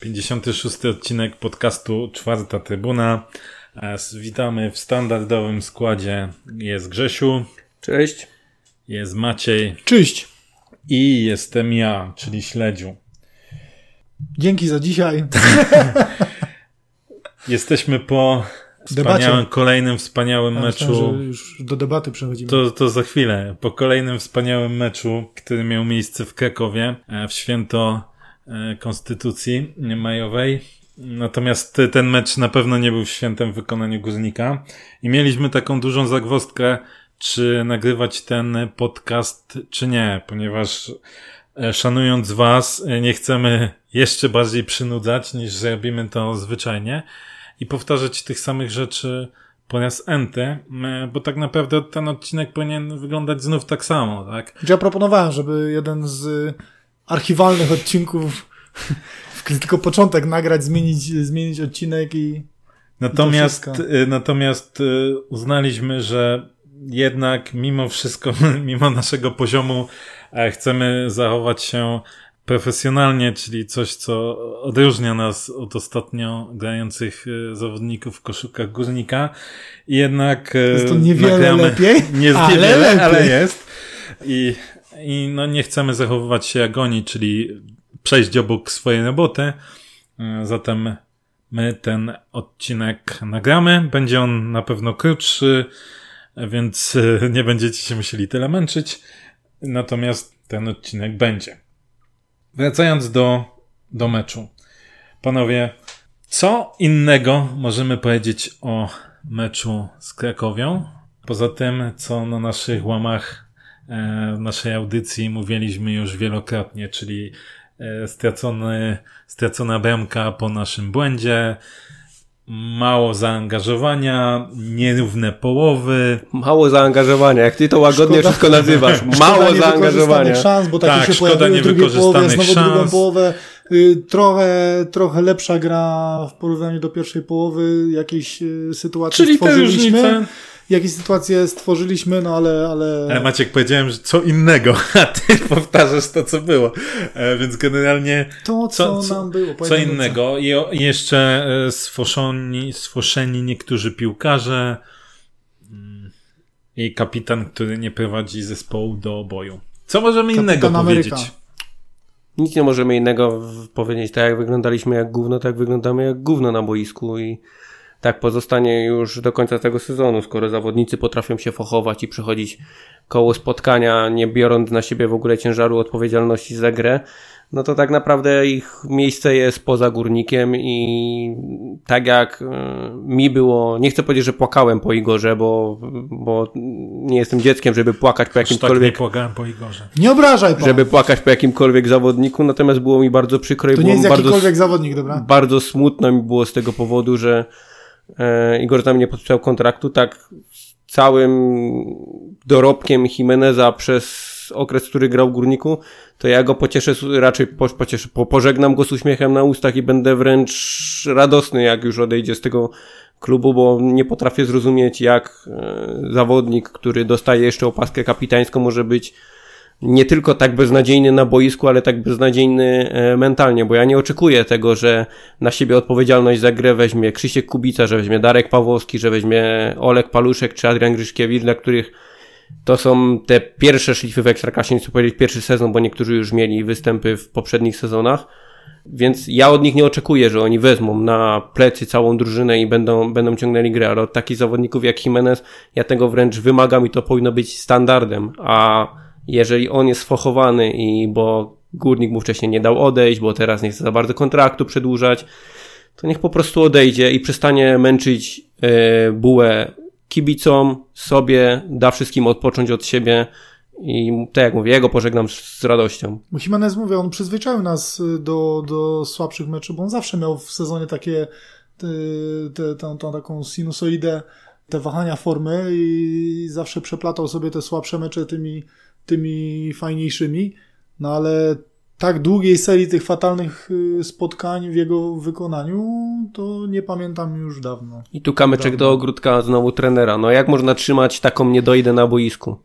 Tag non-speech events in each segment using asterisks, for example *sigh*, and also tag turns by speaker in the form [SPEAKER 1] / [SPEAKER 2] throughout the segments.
[SPEAKER 1] Pięćdziesiąty szósty odcinek podcastu Czwarta Trybuna. E, Witamy w standardowym składzie. Jest Grzesiu,
[SPEAKER 2] Cześć.
[SPEAKER 1] jest Maciej
[SPEAKER 3] Cześć.
[SPEAKER 1] i jestem ja, czyli Śledziu.
[SPEAKER 3] Dzięki za dzisiaj. *laughs*
[SPEAKER 1] Jesteśmy po wspaniałym, kolejnym wspaniałym
[SPEAKER 3] Ja
[SPEAKER 1] meczu.
[SPEAKER 3] myślałem, już do debaty przechodzimy.
[SPEAKER 1] To, to za chwilę. Po kolejnym wspaniałym meczu, który miał miejsce w Krakowie e, w święto e, Konstytucji Majowej. Natomiast ten mecz na pewno nie był świętem w wykonaniu Górnika. I mieliśmy taką dużą zagwozdkę, czy nagrywać ten podcast, czy nie, ponieważ e, szanując Was, nie chcemy jeszcze bardziej przynudzać, niż zrobimy to zwyczajnie i powtarzać tych samych rzeczy po raz enty, m, bo tak naprawdę ten odcinek powinien wyglądać znów tak samo, tak?
[SPEAKER 3] Ja proponowałem, żeby jeden z archiwalnych odcinków, tylko początek nagrać, zmienić, zmienić odcinek i
[SPEAKER 1] Natomiast,
[SPEAKER 3] wszystko.
[SPEAKER 1] y, natomiast y, uznaliśmy, że jednak mimo wszystko, *laughs* mimo naszego poziomu e, chcemy zachować się profesjonalnie, czyli coś, co odróżnia nas od ostatnio grających y, zawodników w koszykach górnika. I jednak y,
[SPEAKER 3] jest to niewiele
[SPEAKER 1] nagramy,
[SPEAKER 3] lepiej, *laughs*
[SPEAKER 1] nie jest
[SPEAKER 3] ale
[SPEAKER 1] niewiele,
[SPEAKER 3] lepiej.
[SPEAKER 1] ale jest. I, I no nie chcemy zachowywać się jak oni, czyli przejść obok swojej roboty. E, Zatem my ten odcinek nagramy. Będzie on na pewno krótszy, więc e, nie będziecie się musieli tyle męczyć. Natomiast ten odcinek będzie. Wracając do, do meczu. Panowie, co innego możemy powiedzieć o meczu z Krakowią? Poza tym, co na naszych łamach e, naszej audycji mówiliśmy już wielokrotnie, czyli e, stracony, stracona bramka po naszym błędzie, mało zaangażowania, nierówne połowy.
[SPEAKER 2] Mało zaangażowania, jak ty to łagodnie
[SPEAKER 3] Szkoda-
[SPEAKER 2] wszystko nazywasz.
[SPEAKER 3] szkoda
[SPEAKER 2] Mało
[SPEAKER 3] niewykorzystanych
[SPEAKER 2] zaangażowania.
[SPEAKER 3] szans, bo takie
[SPEAKER 1] Tak,
[SPEAKER 3] się
[SPEAKER 1] szkoda
[SPEAKER 3] drugiej połowie,
[SPEAKER 1] niewykorzystanych
[SPEAKER 3] znowu drugą
[SPEAKER 1] szans.
[SPEAKER 3] połowę. Y, Trochę, trochę lepsza gra w porównaniu do pierwszej połowy, jakieś y, sytuacje
[SPEAKER 1] Czyli te różnice.
[SPEAKER 3] Jakieś sytuacje stworzyliśmy, no ale, ale...
[SPEAKER 1] Ale Maciek powiedziałem, że co innego, a ty *laughs* powtarzasz to, co było. E, więc generalnie
[SPEAKER 3] to, co,
[SPEAKER 1] co- co-
[SPEAKER 3] nam było.
[SPEAKER 1] co innego. I o- i jeszcze e, sfoszoni, sfoszeni niektórzy piłkarze mm, i kapitan, który nie prowadzi zespołu do boju. Co możemy
[SPEAKER 3] Kapitan
[SPEAKER 1] innego
[SPEAKER 3] Ameryka.
[SPEAKER 1] powiedzieć?
[SPEAKER 2] Nic nie możemy innego powiedzieć. Tak jak wyglądaliśmy jak gówno, tak wyglądamy jak gówno na boisku i tak pozostanie już do końca tego sezonu, skoro zawodnicy potrafią się fochować i przechodzić koło spotkania, nie biorąc na siebie w ogóle ciężaru odpowiedzialności za grę, no to tak naprawdę ich miejsce jest poza górnikiem i tak jak e, mi było, nie chcę powiedzieć, że płakałem po Igorze, bo, bo nie jestem dzieckiem, żeby płakać po
[SPEAKER 1] Aż tak nie
[SPEAKER 2] jakimkolwiek
[SPEAKER 1] płakałem po Igorze.
[SPEAKER 3] Nie obrażaj pan.
[SPEAKER 2] żeby płakać po jakimkolwiek zawodniku, natomiast było mi bardzo przykro i
[SPEAKER 3] To
[SPEAKER 2] było
[SPEAKER 3] nie jest
[SPEAKER 2] bardzo,
[SPEAKER 3] jakikolwiek zawodnik, dobra?
[SPEAKER 2] bardzo smutno mi było z tego powodu, że Igor tam nie podpisał kontraktu, tak całym dorobkiem Jimeneza przez okres, który grał w Górniku, to ja go pocieszę, raczej po, pocieszę, po, pożegnam go z uśmiechem na ustach i będę wręcz radosny, jak już odejdzie z tego klubu, bo nie potrafię zrozumieć, jak e, zawodnik, który dostaje jeszcze opaskę kapitańską, może być nie tylko tak beznadziejny na boisku, ale tak beznadziejny e, mentalnie, bo ja nie oczekuję tego, że na siebie odpowiedzialność za grę weźmie Krzysiek Kubica, że weźmie Darek Pawłowski, że weźmie Olek Paluszek czy Adrian Gryszkiewicz, dla których to są te pierwsze szlify w Ekstraklasie, nie chcę powiedzieć pierwszy sezon, bo niektórzy już mieli występy w poprzednich sezonach, więc ja od nich nie oczekuję, że oni wezmą na plecy całą drużynę i będą, będą ciągnęli grę, ale od takich zawodników jak Jimenez ja tego wręcz wymagam i to powinno być standardem, a jeżeli on jest sfochowany i bo górnik mu wcześniej nie dał odejść, bo teraz nie chce za bardzo kontraktu przedłużać, to niech po prostu odejdzie i przestanie męczyć e, bułę kibicom, sobie, da wszystkim odpocząć od siebie i tak jak mówię, jego pożegnam z, radością.
[SPEAKER 3] Bo Jimenez, mówię, on przyzwyczaił nas y, do, do słabszych meczów, bo on zawsze miał w sezonie takie, te, te, tą, tą taką sinusoidę, te wahania formy i zawsze przeplatał sobie te słabsze mecze tymi, tymi fajniejszymi, no ale tak długiej serii tych fatalnych y, spotkań w jego wykonaniu, to nie pamiętam już dawno.
[SPEAKER 2] I tu kamyczek do ogródka znowu trenera. No jak można trzymać taką niedojdę na boisku?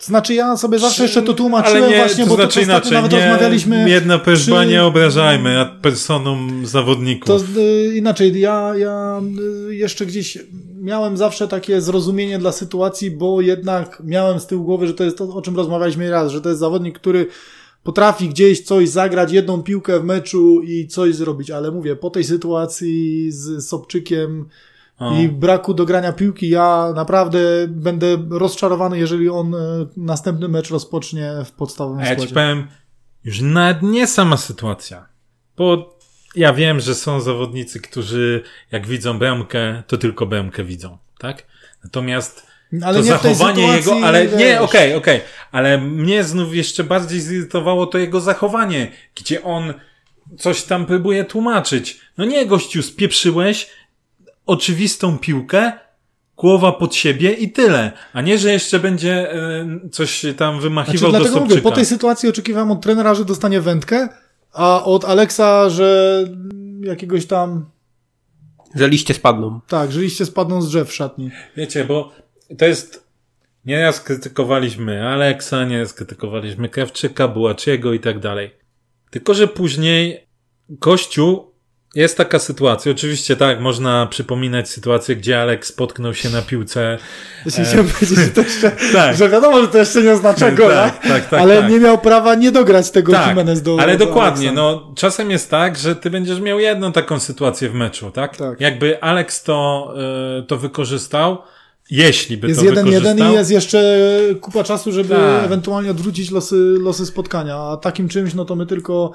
[SPEAKER 3] Znaczy ja sobie zawsze jeszcze to tłumaczyłem
[SPEAKER 1] nie,
[SPEAKER 3] właśnie,
[SPEAKER 1] to
[SPEAKER 3] bo
[SPEAKER 1] znaczy
[SPEAKER 3] to
[SPEAKER 1] inaczej,
[SPEAKER 3] nawet
[SPEAKER 1] nie,
[SPEAKER 3] rozmawialiśmy...
[SPEAKER 1] Jedna
[SPEAKER 3] przy-
[SPEAKER 1] nie obrażajmy ad personum zawodników.
[SPEAKER 3] To y, inaczej, ja, ja y, jeszcze gdzieś miałem zawsze takie zrozumienie dla sytuacji, bo jednak miałem z tyłu głowy, że to jest to, o czym rozmawialiśmy raz, że to jest zawodnik, który potrafi gdzieś coś zagrać, jedną piłkę w meczu i coś zrobić, ale mówię, po tej sytuacji z Sobczykiem
[SPEAKER 1] O.
[SPEAKER 3] i braku dogrania piłki, ja naprawdę będę rozczarowany, jeżeli on y, następny mecz rozpocznie w podstawowym
[SPEAKER 1] A ja ci
[SPEAKER 3] składzie.
[SPEAKER 1] powiem, już nawet nie sama sytuacja. Bo ja wiem, że są zawodnicy, którzy jak widzą bramkę, to tylko bramkę widzą, tak? Natomiast
[SPEAKER 3] Ale
[SPEAKER 1] to zachowanie
[SPEAKER 3] sytuacji,
[SPEAKER 1] jego, ale
[SPEAKER 3] wiesz.
[SPEAKER 1] nie, okej, okej, ale mnie znów jeszcze bardziej zirytowało to jego zachowanie, gdzie on coś tam próbuje tłumaczyć. No nie, gościu, spieprzyłeś oczywistą piłkę, głowa pod siebie i tyle. A nie, że jeszcze będzie e, coś tam
[SPEAKER 3] Znaczy,
[SPEAKER 1] wymachiwał do
[SPEAKER 3] dlatego
[SPEAKER 1] Sobczyka.
[SPEAKER 3] mówię, po tej sytuacji oczekiwałem od trenera, że dostanie wędkę, a od Aleksa, że jakiegoś tam,
[SPEAKER 2] Że liście spadną.
[SPEAKER 3] tak, że liście spadną z drzew w szatni.
[SPEAKER 1] Wiecie, bo to jest. Nieraz krytykowaliśmy Aleksa, nieraz krytykowaliśmy Krawczyka, Bułaciego i tak dalej. Tylko, że później gościu jest taka sytuacja. Oczywiście tak, można przypominać sytuację, gdzie Aleks spotknął się na piłce.
[SPEAKER 3] Jeśli chciałem powiedzieć, że to *laughs* jeszcze,
[SPEAKER 1] Tak.
[SPEAKER 3] że wiadomo, że to jeszcze nie oznacza gola,
[SPEAKER 1] Tak, tak, tak,
[SPEAKER 3] ale
[SPEAKER 1] tak.
[SPEAKER 3] nie miał prawa nie dograć tego
[SPEAKER 1] Tak,
[SPEAKER 3] Jimenez do
[SPEAKER 1] ale
[SPEAKER 3] do
[SPEAKER 1] dokładnie,
[SPEAKER 3] Aleksa.
[SPEAKER 1] no czasem jest tak, że ty będziesz miał jedną taką sytuację w meczu, tak?
[SPEAKER 3] Tak.
[SPEAKER 1] Jakby Aleks to, y, to wykorzystał, jeśli by
[SPEAKER 3] Jest
[SPEAKER 1] to
[SPEAKER 3] jeden jeden
[SPEAKER 1] wykorzystał.
[SPEAKER 3] i jest jeszcze kupa czasu, żeby
[SPEAKER 1] Tak.
[SPEAKER 3] ewentualnie odwrócić losy, losy spotkania, a takim czymś, no to my tylko,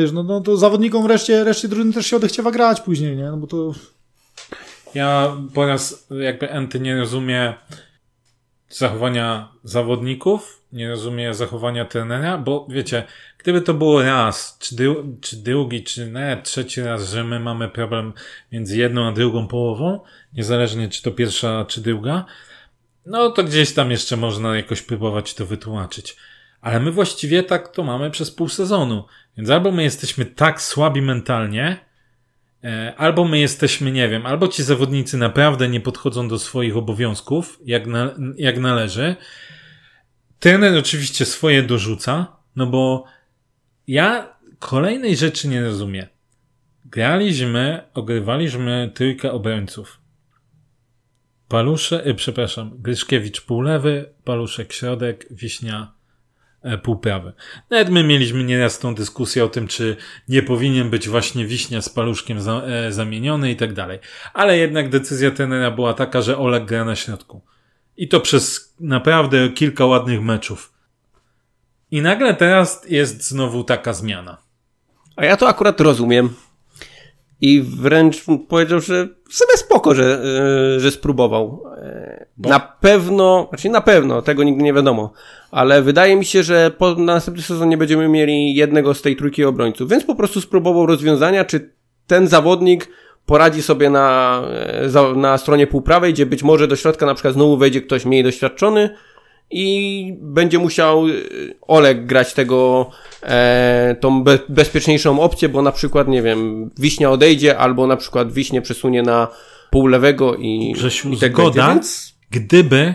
[SPEAKER 3] wiesz, no, no to zawodnikom reszcie, reszcie drużyny też się odechciewa grać później, nie? No bo to
[SPEAKER 1] Ja po raz jakby Enty nie rozumie zachowania zawodników, nie rozumie zachowania trenera, bo wiecie, gdyby to było raz, czy, dru- czy drugi, czy nawet trzeci raz, że my mamy problem między jedną a drugą połową, niezależnie czy to pierwsza, czy druga, no to gdzieś tam jeszcze można jakoś próbować to wytłumaczyć. Ale my właściwie tak to mamy przez pół sezonu. Więc albo my jesteśmy tak słabi mentalnie, E, Albo my jesteśmy, nie wiem, albo ci zawodnicy naprawdę nie podchodzą do swoich obowiązków, jak, na, jak należy. Trener oczywiście swoje dorzuca, no bo ja kolejnej rzeczy nie rozumiem. Graliśmy, ogrywaliśmy trójkę obrońców. Palusze, y, przepraszam, Gryszkiewicz pół lewy, Paluszek środek, Wiśnia e, półprawy. Nawet my mieliśmy nieraz tą dyskusję o tym, czy nie powinien być właśnie Wiśnia z Paluszkiem za, e, zamieniony i tak dalej. Ale jednak decyzja trenera była taka, że Oleg gra na środku. I to przez naprawdę kilka ładnych meczów. I nagle teraz jest znowu taka zmiana.
[SPEAKER 2] A ja to akurat rozumiem. I wręcz powiedział, że w sumie spoko, że, yy, że spróbował. E,
[SPEAKER 1] Bo-
[SPEAKER 2] Na pewno, znaczy na pewno, tego nigdy nie wiadomo, ale wydaje mi się, że po, na następny sezon nie będziemy mieli jednego z tej trójki obrońców, więc po prostu spróbował rozwiązania, czy ten zawodnik poradzi sobie na, e, na stronie półprawej, gdzie być może do środka na przykład znowu wejdzie ktoś mniej doświadczony i będzie musiał y, Oleg grać tego, e, tą be, bezpieczniejszą opcję, bo na przykład, nie wiem, Wiśnia odejdzie, albo na przykład Wiśnie przesunie na pół lewego i,
[SPEAKER 1] Grzesiu,
[SPEAKER 2] i tak
[SPEAKER 1] zgoda.
[SPEAKER 2] będzie, więc
[SPEAKER 1] Gdyby.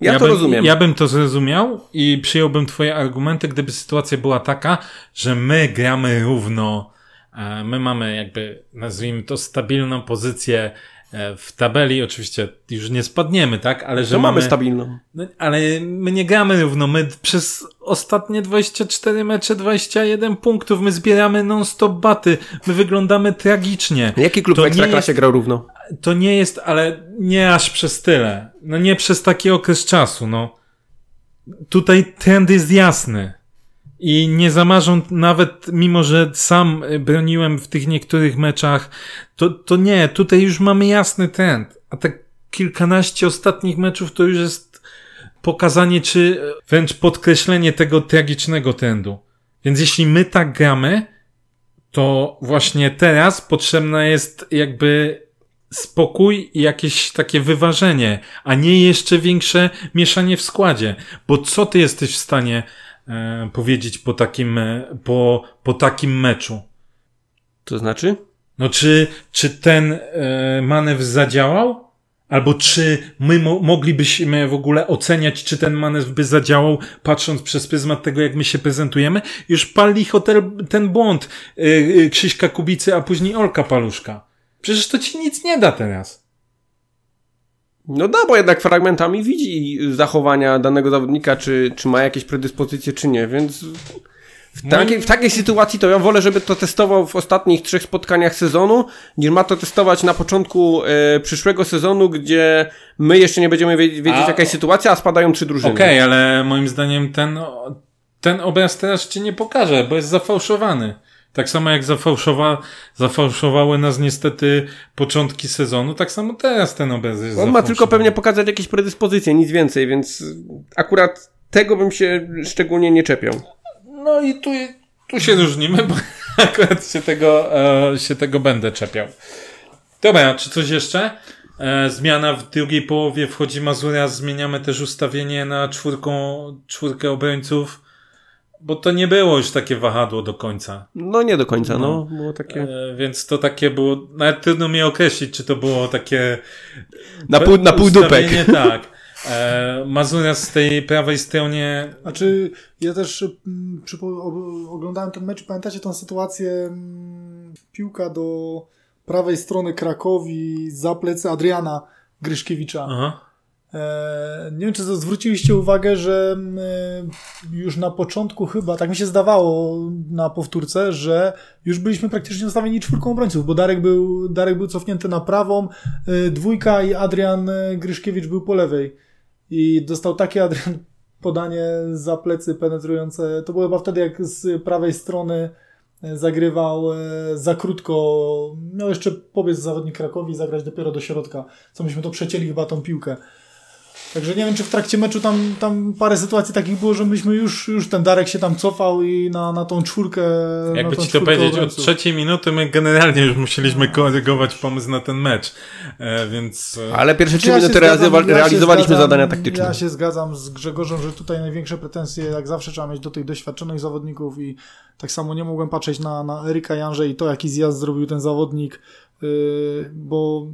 [SPEAKER 2] Ja to
[SPEAKER 1] bym,
[SPEAKER 2] rozumiem.
[SPEAKER 1] Ja bym to zrozumiał i przyjąłbym Twoje argumenty, gdyby sytuacja była taka, że my gramy równo. e, My mamy jakby, nazwijmy to, stabilną pozycję w tabeli. Oczywiście już nie spadniemy, tak? Ale że
[SPEAKER 2] to mamy
[SPEAKER 1] mamy.
[SPEAKER 2] stabilną.
[SPEAKER 1] No, ale my nie gramy równo. My przez ostatnie 24 mecze 21 punktów. My zbieramy non-stop baty. My wyglądamy tragicznie.
[SPEAKER 2] Jaki klub
[SPEAKER 1] To
[SPEAKER 2] w Ekstraklasie grał równo?
[SPEAKER 1] To nie jest, ale nie aż przez tyle. No nie przez taki okres czasu, no. Tutaj trend jest jasny. I nie zamarzą nawet, mimo że sam y, broniłem w tych niektórych meczach, to, to nie, tutaj już mamy jasny trend. A te kilkanaście ostatnich meczów to już jest pokazanie, czy y, wręcz podkreślenie tego tragicznego trendu. Więc jeśli my tak gramy, to właśnie teraz potrzebna jest jakby spokój i jakieś takie wyważenie, a nie jeszcze większe mieszanie w składzie. Bo co ty jesteś w stanie e, powiedzieć po takim, e, po, po takim meczu?
[SPEAKER 2] To znaczy?
[SPEAKER 1] No czy, czy ten e, manewr zadziałał? Albo czy my mo moglibyśmy w ogóle oceniać, czy ten manewr by zadziałał, patrząc przez pryzmat tego, jak my się prezentujemy? Już pal licho ten, ten błąd yy, Krzyśka Kubicy, a później Olka Paluszka. Przecież to ci nic nie da teraz.
[SPEAKER 2] No da, bo jednak fragmentami widzi zachowania danego zawodnika, czy, czy ma jakieś predyspozycje, czy nie, więc w,
[SPEAKER 1] No
[SPEAKER 2] takiej, w takiej sytuacji to ja wolę, żeby to testował w ostatnich trzech spotkaniach sezonu, niż ma to testować na początku e, przyszłego sezonu, gdzie my jeszcze nie będziemy wiedzieć,
[SPEAKER 1] A-
[SPEAKER 2] jaka jest sytuacja, a spadają trzy drużyny.
[SPEAKER 1] Okej, ale moim zdaniem ten, ten obraz teraz ci nie pokaże, bo jest zafałszowany. Tak samo jak zafałszowa, zafałszowały nas niestety początki sezonu, tak samo teraz ten obraz jest
[SPEAKER 2] On ma tylko pewnie pokazać jakieś predyspozycje, nic więcej, więc akurat tego bym się szczególnie nie czepiał.
[SPEAKER 1] No i tu, tu się różnimy, bo *laughs* akurat się tego, e, się tego będę czepiał. Dobra, czy coś jeszcze? E, zmiana w drugiej połowie wchodzi Mazura, zmieniamy też ustawienie na czwórką, czwórkę obrońców, bo to nie było już takie wahadło do końca.
[SPEAKER 2] No nie do końca, no.
[SPEAKER 1] No.
[SPEAKER 2] Było takie...
[SPEAKER 1] E, więc to takie było, nawet trudno mi określić, czy to było takie
[SPEAKER 2] Na pół, na pół dupek.
[SPEAKER 1] tak. E, z tej prawej stronie
[SPEAKER 3] Znaczy, ja też mm, o- oglądałem ten mecz, pamiętacie tą sytuację mm, piłka do prawej strony Krakowi za plecy Adriana Gryszkiewicza.
[SPEAKER 1] Aha.
[SPEAKER 3] E, nie wiem, czy zwróciliście uwagę, że mm, e, już na początku chyba, tak mi się zdawało na powtórce, że już byliśmy praktycznie ustawieni czwórką obrońców, bo Darek był, Darek był cofnięty na prawą, e, dwójka i Adrian Gryszkiewicz był po lewej. I dostał takie Adrian *laughs* podanie za plecy penetrujące. To było chyba wtedy, jak z prawej strony zagrywał za krótko. Miał jeszcze pobiec zawodnik Krakowi i zagrać dopiero do środka. Co myśmy to przecięli chyba tą piłkę. Także nie wiem, czy w trakcie meczu tam, tam parę sytuacji takich było, że myśmy już, już ten Darek się tam cofał i na, na tą czwórkę. na
[SPEAKER 1] Jakby
[SPEAKER 3] tą
[SPEAKER 1] ci to powiedzieć, od trzeciej minuty my generalnie już musieliśmy korygować pomysł na ten mecz. E, więc. e,
[SPEAKER 2] Ale pierwsze trzy
[SPEAKER 3] ja
[SPEAKER 2] minuty
[SPEAKER 3] zgadzam-
[SPEAKER 2] realizowa-
[SPEAKER 3] ja się
[SPEAKER 2] realizowaliśmy
[SPEAKER 3] zgadzam-
[SPEAKER 2] zadania taktyczne.
[SPEAKER 3] Ja się zgadzam z Grzegorzem, że tutaj największe pretensje, jak zawsze, trzeba mieć do tych doświadczonych zawodników i tak samo nie mogłem patrzeć na, na Eryka Janże i to, jaki zjazd zrobił ten zawodnik, yy, bo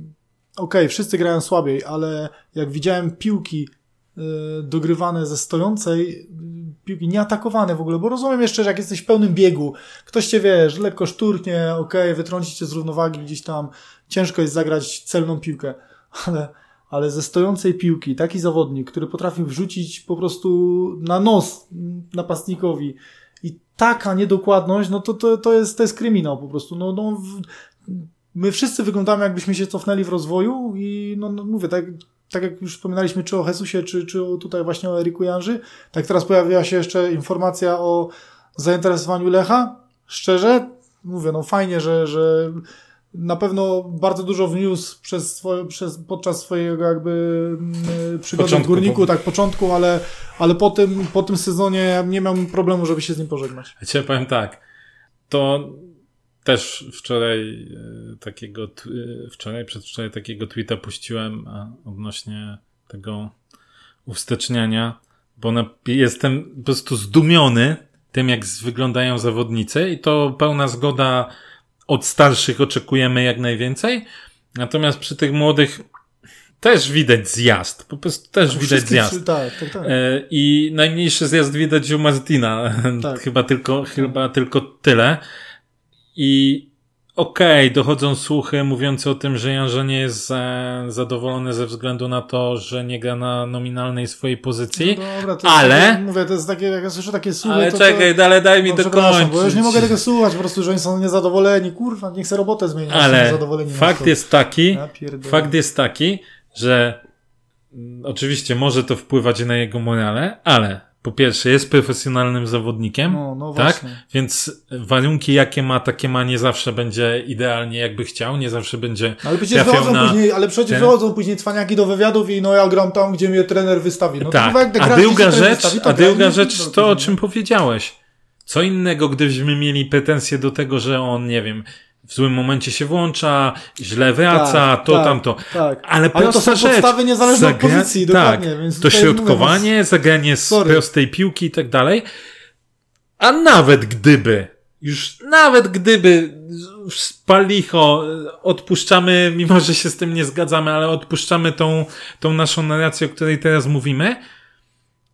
[SPEAKER 3] okej, wszyscy grają słabiej, ale jak widziałem piłki yy, dogrywane ze stojącej, yy, piłki nieatakowane w ogóle, bo rozumiem jeszcze, że jak jesteś w pełnym biegu, ktoś cię, wiesz, lekko szturnie, okej, wytrąci cię z równowagi gdzieś tam, ciężko jest zagrać celną piłkę, *laughs* ale ale ze stojącej piłki taki zawodnik, który potrafi wrzucić po prostu na nos napastnikowi i taka niedokładność, no to, to, to, jest, to jest kryminał po prostu. No, no, my wszyscy wyglądamy jakbyśmy się cofnęli w rozwoju i no, no mówię, tak, tak jak już wspominaliśmy czy o Jesusie, czy, czy o, tutaj właśnie o Eriku Janży, tak teraz pojawiła się jeszcze informacja o zainteresowaniu Lecha. Szczerze, mówię, no fajnie, że, że na pewno bardzo dużo wniósł przez swoje, przez, podczas swojego jakby mm, przygody
[SPEAKER 1] Początku,
[SPEAKER 3] w Górniku,
[SPEAKER 1] bo-
[SPEAKER 3] tak początku, ale, ale po, tym, po tym sezonie nie miałem problemu, żeby się z nim pożegnać.
[SPEAKER 1] Ja powiem tak. To też wczoraj e, takiego, e, wczoraj, przedwczoraj takiego tweeta puściłem odnośnie tego uwsteczniania, bo na, jestem po prostu zdumiony tym, jak wyglądają zawodnicy i to pełna zgoda od starszych oczekujemy jak najwięcej. Natomiast przy tych młodych też widać zjazd. Po prostu też widać
[SPEAKER 3] Wszystkich
[SPEAKER 1] zjazd.
[SPEAKER 3] Tak, tak, tak.
[SPEAKER 1] E, I najmniejszy zjazd widać u Martina. *laughs*
[SPEAKER 3] Tak.
[SPEAKER 1] chyba, tylko, chyba tylko tyle. I okej, dochodzą słuchy mówiące o tym, że Janże nie jest za, zadowolony ze względu na to, że nie gra na nominalnej swojej pozycji.
[SPEAKER 3] No dobra, to
[SPEAKER 1] ale-
[SPEAKER 3] jest mówię, to jest takie, jak ja słyszę takie słuchy,
[SPEAKER 1] Ale
[SPEAKER 3] to,
[SPEAKER 1] czekaj,
[SPEAKER 3] to,
[SPEAKER 1] ale daj mi
[SPEAKER 3] no,
[SPEAKER 1] dokończyć.
[SPEAKER 3] bo ja już nie mogę tego słuchać, po prostu, że oni są niezadowoleni, kurwa, niech se robotę zmienią,
[SPEAKER 1] Ale fakt jest taki,
[SPEAKER 3] Ja
[SPEAKER 1] fakt jest taki, że mm, oczywiście może to wpływać na jego morale, ale po pierwsze jest profesjonalnym zawodnikiem,
[SPEAKER 3] No, no
[SPEAKER 1] tak? Więc warunki jakie ma, takie ma, nie zawsze będzie idealnie jakby chciał, nie zawsze będzie
[SPEAKER 3] No, Ale przecież wychodzą
[SPEAKER 1] na...
[SPEAKER 3] później, ale przecież
[SPEAKER 1] ten-
[SPEAKER 3] wychodzą później cwaniaki do wywiadów i no ja gram tam, gdzie mnie trener wystawi. No to
[SPEAKER 1] tak,
[SPEAKER 3] jak
[SPEAKER 1] a druga rzecz,
[SPEAKER 3] wystawi, to
[SPEAKER 1] a druga rzecz to, o czym powiedziałeś. Co innego, gdybyśmy mieli pretensje do tego, że on, nie wiem, w złym momencie się włącza, źle wraca,
[SPEAKER 3] Tak,
[SPEAKER 1] to
[SPEAKER 3] tak,
[SPEAKER 1] tamto.
[SPEAKER 3] tak.
[SPEAKER 1] Ale
[SPEAKER 3] Ale to
[SPEAKER 1] prosta
[SPEAKER 3] są
[SPEAKER 1] rzecz.
[SPEAKER 3] podstawy niezależne od
[SPEAKER 1] Zagra-
[SPEAKER 3] pozycji,
[SPEAKER 1] tak,
[SPEAKER 3] więc
[SPEAKER 1] to
[SPEAKER 3] tutaj mówię,
[SPEAKER 1] środkowanie, zagranie z
[SPEAKER 3] Sorry.
[SPEAKER 1] prostej piłki i tak dalej. A nawet gdyby już nawet gdyby spalicho odpuszczamy, mimo że się z tym nie zgadzamy, ale odpuszczamy tą, tą naszą narrację, o której teraz mówimy,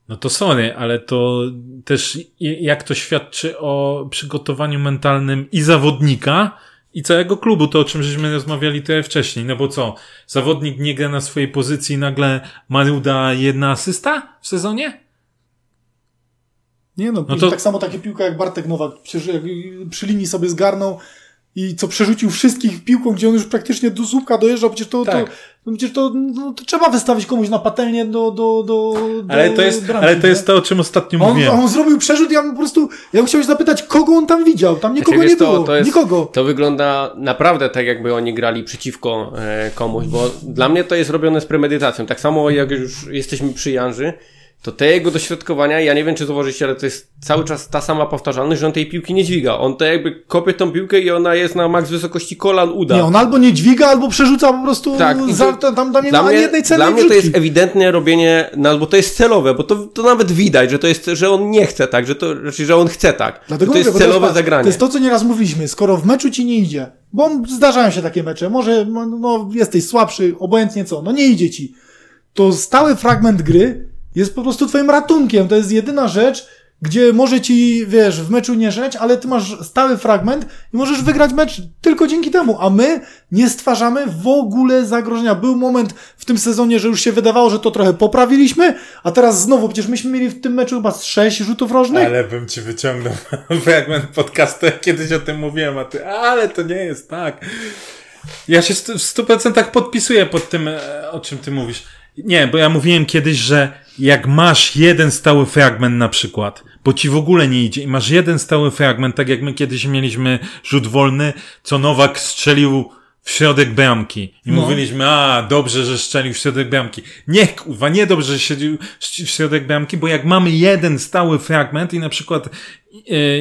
[SPEAKER 1] no to sorry, ale to też jak to świadczy o przygotowaniu mentalnym i zawodnika, i całego klubu, to o czym żeśmy rozmawiali trochę wcześniej, no bo co, zawodnik nie gra na swojej pozycji i nagle Maruda jedna asysta w sezonie?
[SPEAKER 3] Nie no, no to... tak samo takie piłka jak Bartek Nowak, jak przy linii sobie zgarnął i co przerzucił wszystkich piłką, gdzie on już praktycznie do słupka dojeżdżał, przecież to, tak. to, no przecież to, no, to trzeba wystawić komuś na patelnię do, do, do,
[SPEAKER 1] ale to jest, bramki, Ale to jest to, o czym ostatnio
[SPEAKER 3] on,
[SPEAKER 1] mówiłem.
[SPEAKER 3] On zrobił przerzut, ja po prostu, ja chciałem zapytać, kogo on tam widział? Tam nikogo znaczy, nie było, to, to jest, nikogo.
[SPEAKER 2] To wygląda naprawdę tak, jakby oni grali przeciwko e, komuś, bo dla mnie to jest robione z premedytacją. Tak samo jak już jesteśmy przy Janży, to te jego dośrodkowania, ja nie wiem czy zauważycie, ale to jest cały czas ta sama powtarzalność, że on tej piłki nie dźwiga. On to jakby kopie tą piłkę i ona jest na maks wysokości kolan uda.
[SPEAKER 3] Nie, on albo nie dźwiga, albo przerzuca po prostu tak, za, tam, tam nie ma mnie, jednej ceny
[SPEAKER 2] Dla mnie to jest ewidentne robienie, no, bo to jest celowe, bo to, to nawet widać, że to jest, że on nie chce tak, że to, znaczy, że on chce tak. Dlatego to mówię, jest celowe to jest, zagranie.
[SPEAKER 3] To jest to, co nieraz mówiliśmy, skoro w meczu ci nie idzie, bo zdarzają się takie mecze, może no, jesteś słabszy, obojętnie co, no nie idzie ci, to stały fragment gry jest po prostu twoim ratunkiem. To jest jedyna rzecz, gdzie może ci, wiesz, w meczu nie rzeć, ale ty masz stały fragment i możesz wygrać mecz tylko dzięki temu, a my nie stwarzamy w ogóle zagrożenia. Był moment w tym sezonie, że już się wydawało, że to trochę poprawiliśmy, a teraz znowu, przecież myśmy mieli w tym meczu chyba sześć rzutów rożnych.
[SPEAKER 1] Ale bym ci wyciągnął *laughs* fragment podcastu, jak kiedyś o tym mówiłem, a ty, ale to nie jest tak. Ja się w stu procentach podpisuję pod tym, e, o czym ty mówisz. Nie, bo ja mówiłem kiedyś, że jak masz jeden stały fragment na przykład, bo ci w ogóle nie idzie i masz jeden stały fragment, tak jak my kiedyś mieliśmy rzut wolny, co Nowak strzelił w środek bramki. I no. mówiliśmy, a dobrze, że strzelił w środek bramki. Nie, kurwa, nie dobrze, że strzelił w środek bramki, bo jak mamy jeden stały fragment i na przykład e,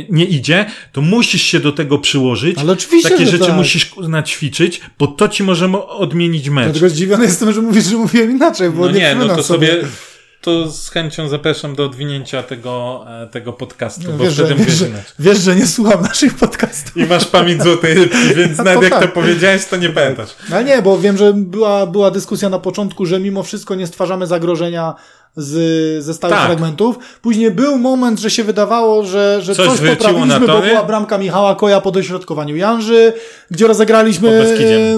[SPEAKER 1] nie idzie, to musisz się do tego przyłożyć.
[SPEAKER 3] Ale oczywiście,
[SPEAKER 1] Takie rzeczy
[SPEAKER 3] tak.
[SPEAKER 1] musisz naćwiczyć, bo to ci możemy odmienić mecz.
[SPEAKER 3] Dlatego zdziwiony jestem, że mówisz, że mówiłem inaczej, bo
[SPEAKER 1] no
[SPEAKER 3] nie, nie
[SPEAKER 1] no to sobie... sobie to z chęcią zapraszam do odwinięcia tego, e, tego podcastu, no, bo wiesz, wtedy
[SPEAKER 3] że, wiesz, że, wiesz, że nie słucham naszych podcastów.
[SPEAKER 1] I masz pamięć złotej rybki, *laughs* więc no nawet jak tak. to powiedziałeś, to nie pamiętasz.
[SPEAKER 3] Ale nie, bo wiem, że była, była dyskusja na początku, że mimo wszystko nie stwarzamy zagrożenia z, ze stałych tak. fragmentów. Później był moment, że się wydawało, że, że coś, coś poprawiliśmy, bo była bramka Michała Koja po dośrodkowaniu Janży, gdzie rozegraliśmy...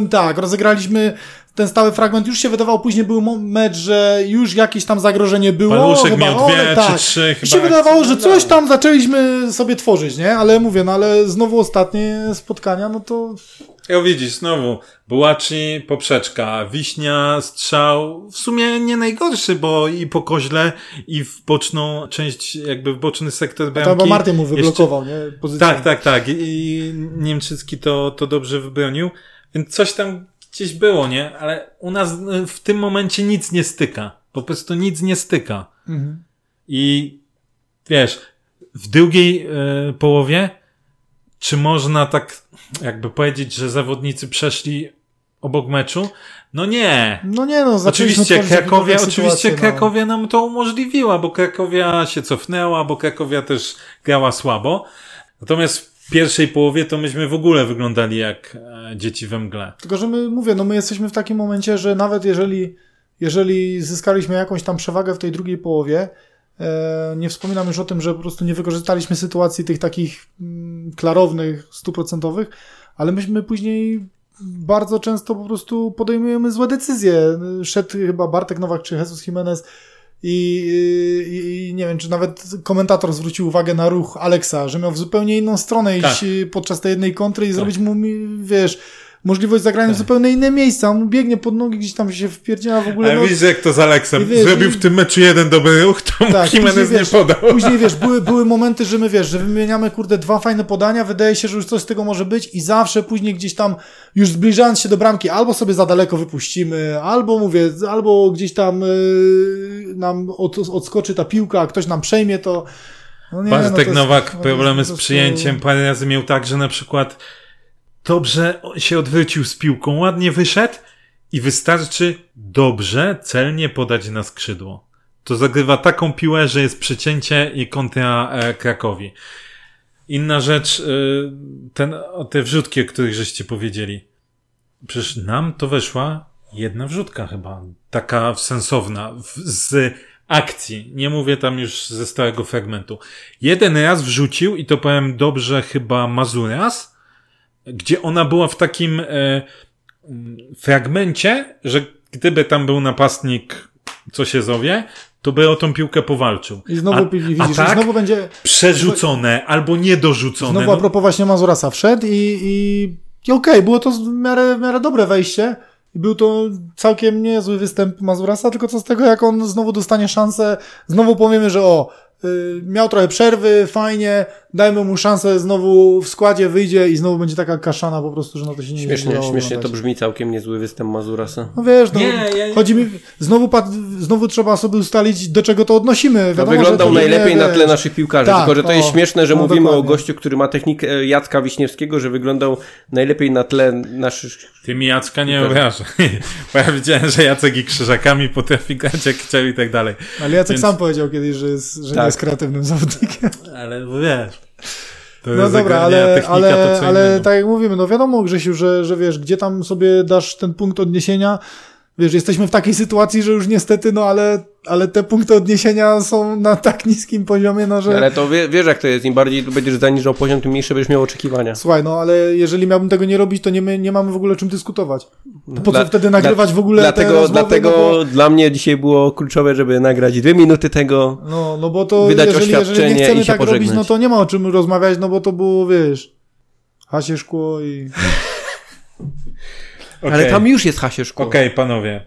[SPEAKER 3] Tak, rozegraliśmy ten stały fragment już się wydawał, później był mecz, że już jakieś tam zagrożenie było.
[SPEAKER 1] Paluszek chyba, miał dwie tak. czy trzy.
[SPEAKER 3] I się wydawało, że coś tam zaczęliśmy sobie tworzyć, nie? Ale mówię, no ale znowu ostatnie spotkania, no to...
[SPEAKER 1] Ja widzisz, znowu, Bułaci, poprzeczka, Wiśnia, strzał, w sumie nie najgorszy, bo i po koźle, i w boczną część, jakby w boczny sektor bramki.
[SPEAKER 3] To bo Martin mu wyblokował, jeszcze... nie?
[SPEAKER 1] Pozycję. Tak, tak, tak. I, i Niemczycki to, to dobrze wybronił. Więc coś tam gdzieś było, nie? Ale u nas y, w tym momencie nic nie styka. Po prostu nic nie styka. Mhm. I wiesz, w drugiej y, połowie, czy można tak jakby powiedzieć, że zawodnicy przeszli obok meczu? No nie.
[SPEAKER 3] No nie, no
[SPEAKER 1] Oczywiście Krakowia, oczywiście no. Krakowia nam to umożliwiła, bo Krakowia się cofnęła, bo Krakowia też grała słabo. Natomiast pierwszej połowie to myśmy w ogóle wyglądali jak e, dzieci we mgle.
[SPEAKER 3] Tylko, że my, mówię, no my jesteśmy w takim momencie, że nawet jeżeli, jeżeli zyskaliśmy jakąś tam przewagę w tej drugiej połowie, e, nie wspominam już o tym, że po prostu nie wykorzystaliśmy sytuacji tych takich mm, klarownych, stuprocentowych, ale myśmy później bardzo często po prostu podejmujemy złe decyzje. Szedł chyba Bartek Nowak czy Jesus Jimenez i, i, nie wiem, czy nawet komentator zwrócił uwagę na ruch Alexa, że miał w zupełnie inną stronę iść tak. podczas tej jednej kontry i tak. zrobić mu, wiesz, możliwość zagrania tak. w zupełnie inne miejsca. On biegnie pod nogi, gdzieś tam się wpierdziela w ogóle.
[SPEAKER 1] Ale no, widzisz, jak to z Aleksem. Wiesz, Zrobił w tym meczu jeden dobry ruch, to tak, Jimenez nie podał.
[SPEAKER 3] Później, wiesz, *laughs* były, były momenty, że my, wiesz, że wymieniamy, kurde, dwa fajne podania, wydaje się, że już coś z tego może być i zawsze później gdzieś tam, już zbliżając się do bramki, albo sobie za daleko wypuścimy, albo mówię, albo gdzieś tam yy, nam od, odskoczy ta piłka, a ktoś nam przejmie to.
[SPEAKER 1] No nie, Bartek no Nowak problemy z przyjęciem parę razy miał tak, że na przykład dobrze się odwrócił z piłką, ładnie wyszedł i wystarczy dobrze, celnie podać na skrzydło. To zagrywa taką piłę, że jest przecięcie i kontra e, Krakowi. Inna rzecz, y, ten, te wrzutki, o których żeście powiedzieli. Przecież nam to weszła jedna wrzutka chyba. Taka sensowna. Z akcji. Nie mówię tam już ze stałego fragmentu. Jeden raz wrzucił i to powiem dobrze chyba Mazuras, gdzie ona była w takim e, fragmencie, że gdyby tam był napastnik, co się zowie, to by o tą piłkę powalczył.
[SPEAKER 3] I znowu
[SPEAKER 1] a,
[SPEAKER 3] widzisz,
[SPEAKER 1] a tak
[SPEAKER 3] znowu będzie.
[SPEAKER 1] przerzucone albo niedorzucone.
[SPEAKER 3] Znowu a
[SPEAKER 1] no,
[SPEAKER 3] propos właśnie Mazurasa wszedł i, i, i okej, było to w miarę, w miarę dobre wejście. Był to całkiem niezły występ Mazurasa, tylko co z tego, jak on znowu dostanie szansę, znowu powiemy, że o, miał trochę przerwy, fajnie, dajmy mu szansę, znowu w składzie wyjdzie i znowu będzie taka kaszana po prostu, że no to się nie
[SPEAKER 2] Śmiesznie,
[SPEAKER 3] dało
[SPEAKER 2] śmiesznie to brzmi całkiem niezły występ Mazurasa.
[SPEAKER 3] No wiesz, no,
[SPEAKER 1] Nie, ja nie-
[SPEAKER 3] chodzi mi, znowu, znowu trzeba sobie ustalić, do czego to odnosimy.
[SPEAKER 2] To
[SPEAKER 3] Wiadomo, że
[SPEAKER 2] wyglądał
[SPEAKER 3] to nie,
[SPEAKER 2] najlepiej na tle naszych piłkarzy,
[SPEAKER 3] Tak,
[SPEAKER 2] tylko że to
[SPEAKER 3] o,
[SPEAKER 2] jest śmieszne, że
[SPEAKER 3] no
[SPEAKER 2] mówimy o
[SPEAKER 3] dokładnie.
[SPEAKER 2] gościu, który ma technikę Jacka Wiśniewskiego, że wyglądał najlepiej na tle naszych...
[SPEAKER 1] Ty mi Jacka nie obrażaj. Bo ja widziałem, że Jacek i krzyżakami potrafi grać jak chciał i tak dalej.
[SPEAKER 3] Ale Jacek
[SPEAKER 1] Więc-
[SPEAKER 3] sam powiedział kiedyś, że, jest, że nie
[SPEAKER 2] Tak.
[SPEAKER 3] Jest kreatywnym zawodnikiem.
[SPEAKER 1] Ale wiesz. To
[SPEAKER 3] No dobra, ale,
[SPEAKER 1] technika
[SPEAKER 3] ale, ale tak jak mówimy, no wiadomo Grzesiu, że, że wiesz, gdzie tam sobie dasz ten punkt odniesienia, wiesz, jesteśmy w takiej sytuacji, że już niestety, no ale, ale te punkty odniesienia są na tak niskim poziomie, no że...
[SPEAKER 2] Ale to wie, wiesz jak to jest, im bardziej tu będziesz zaniżał poziom, tym mniejsze będziesz miał oczekiwania.
[SPEAKER 3] Słuchaj, no ale jeżeli miałbym tego nie robić, to nie, my, nie mamy w ogóle o czym dyskutować. To po
[SPEAKER 2] Dla-
[SPEAKER 3] co wtedy nagrywać w ogóle
[SPEAKER 2] Dlatego,
[SPEAKER 3] te rozmowy,
[SPEAKER 2] dlatego
[SPEAKER 3] no bo...
[SPEAKER 2] dla mnie dzisiaj było kluczowe, żeby nagrać dwie minuty tego.
[SPEAKER 3] No, no bo to
[SPEAKER 2] wydać
[SPEAKER 3] jeżeli, jeżeli
[SPEAKER 2] oświadczenie
[SPEAKER 3] nie chcemy
[SPEAKER 2] i się
[SPEAKER 3] tak robić, no to nie ma o czym rozmawiać, no bo to było, wiesz, hasie szkło i... *laughs*
[SPEAKER 1] Okej.
[SPEAKER 2] Ale tam już jest Hasie szkło.
[SPEAKER 1] Okej, panowie.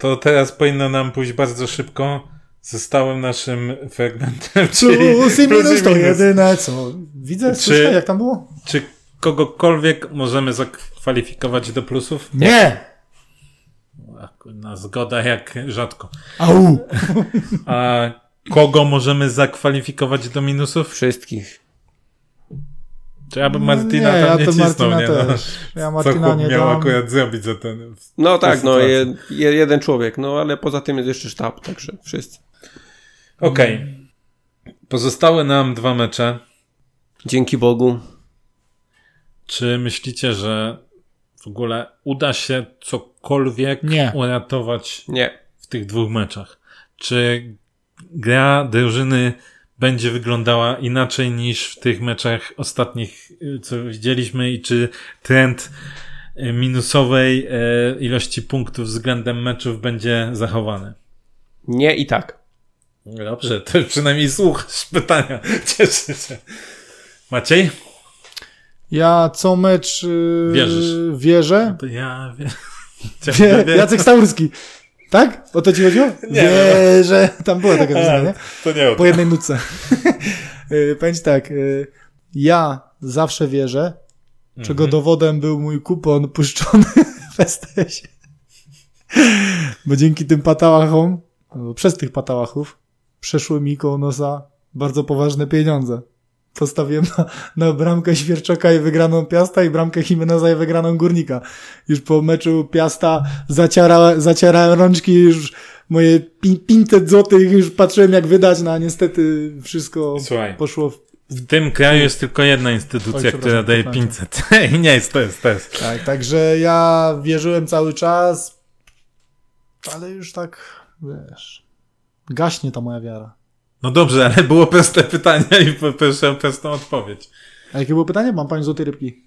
[SPEAKER 1] To teraz powinno nam pójść bardzo szybko ze stałym naszym fragmentem, czyli
[SPEAKER 3] Plus i minus to jedyne, co widzę,
[SPEAKER 1] Czy-
[SPEAKER 3] słyszę, jak tam było?
[SPEAKER 1] Czy kogokolwiek możemy zakwalifikować do plusów?
[SPEAKER 3] Nie!
[SPEAKER 1] Na zgoda jak rzadko.
[SPEAKER 3] Au!
[SPEAKER 1] A kogo możemy zakwalifikować do minusów?
[SPEAKER 2] Wszystkich.
[SPEAKER 1] Czy ja bym Martina
[SPEAKER 3] No nie,
[SPEAKER 1] tam
[SPEAKER 3] ja
[SPEAKER 1] nie
[SPEAKER 3] to
[SPEAKER 1] cisnął,
[SPEAKER 3] Martina
[SPEAKER 1] nie? No.
[SPEAKER 3] też. Ja
[SPEAKER 1] Co
[SPEAKER 3] Martina
[SPEAKER 1] chłop
[SPEAKER 3] nie
[SPEAKER 1] miał
[SPEAKER 3] dam.
[SPEAKER 1] akurat zrobić za ten...
[SPEAKER 2] No tak, no je, je, jeden człowiek, no ale poza tym jest jeszcze sztab, także wszyscy.
[SPEAKER 1] Okej. Pozostały nam dwa mecze.
[SPEAKER 2] Dzięki Bogu.
[SPEAKER 1] Czy myślicie, że w ogóle uda się cokolwiek
[SPEAKER 3] Nie.
[SPEAKER 1] uratować
[SPEAKER 2] Nie.
[SPEAKER 1] w tych dwóch meczach? Czy gra drużyny będzie wyglądała inaczej niż w tych meczach ostatnich, y, co widzieliśmy i czy trend y, minusowej e, ilości punktów względem meczów będzie zachowany?
[SPEAKER 2] Nie i tak.
[SPEAKER 1] Dobrze, to przynajmniej słuchasz pytania. *laughs* Cieszę się. Maciej?
[SPEAKER 3] Ja co mecz yy,
[SPEAKER 1] Wierzysz.
[SPEAKER 3] wierzę.
[SPEAKER 1] To ja wiem.
[SPEAKER 3] Wie, *laughs* Jacek Staurski. Tak? O to ci chodziło? *laughs*
[SPEAKER 1] Nie.
[SPEAKER 3] Wierzę. Tam była taka piosenka, nie?
[SPEAKER 1] To nie
[SPEAKER 3] Po jednej nutce. *laughs* Powiem ci tak. yy, Ja zawsze wierzę, czego
[SPEAKER 1] Mhm.
[SPEAKER 3] dowodem był mój kupon puszczony *laughs* w STS. Bo dzięki tym patałachom, przez tych patałachów, przeszły mi koło nosa bardzo poważne pieniądze. Postawiłem na, na bramkę Świerczoka i wygraną Piasta i bramkę Jimeneza i wygraną Górnika. Już po meczu Piasta zaciera, zacierałem rączki, już moje pi- 500 złotych już patrzyłem jak wydać, no a niestety wszystko
[SPEAKER 1] Słuchaj.
[SPEAKER 3] poszło w
[SPEAKER 1] W tym kraju jest tylko jedna instytucja,
[SPEAKER 3] Oj,
[SPEAKER 1] która daje
[SPEAKER 3] przepraszam.
[SPEAKER 1] 500. *laughs* I nie jest, to jest, to jest.
[SPEAKER 3] Tak, także ja wierzyłem cały czas, ale już tak, wiesz, gaśnie ta moja wiara.
[SPEAKER 1] No dobrze, ale było proste pytanie i proszę prostą odpowiedź.
[SPEAKER 3] A jakie było pytanie? Mam pani złotej rybki.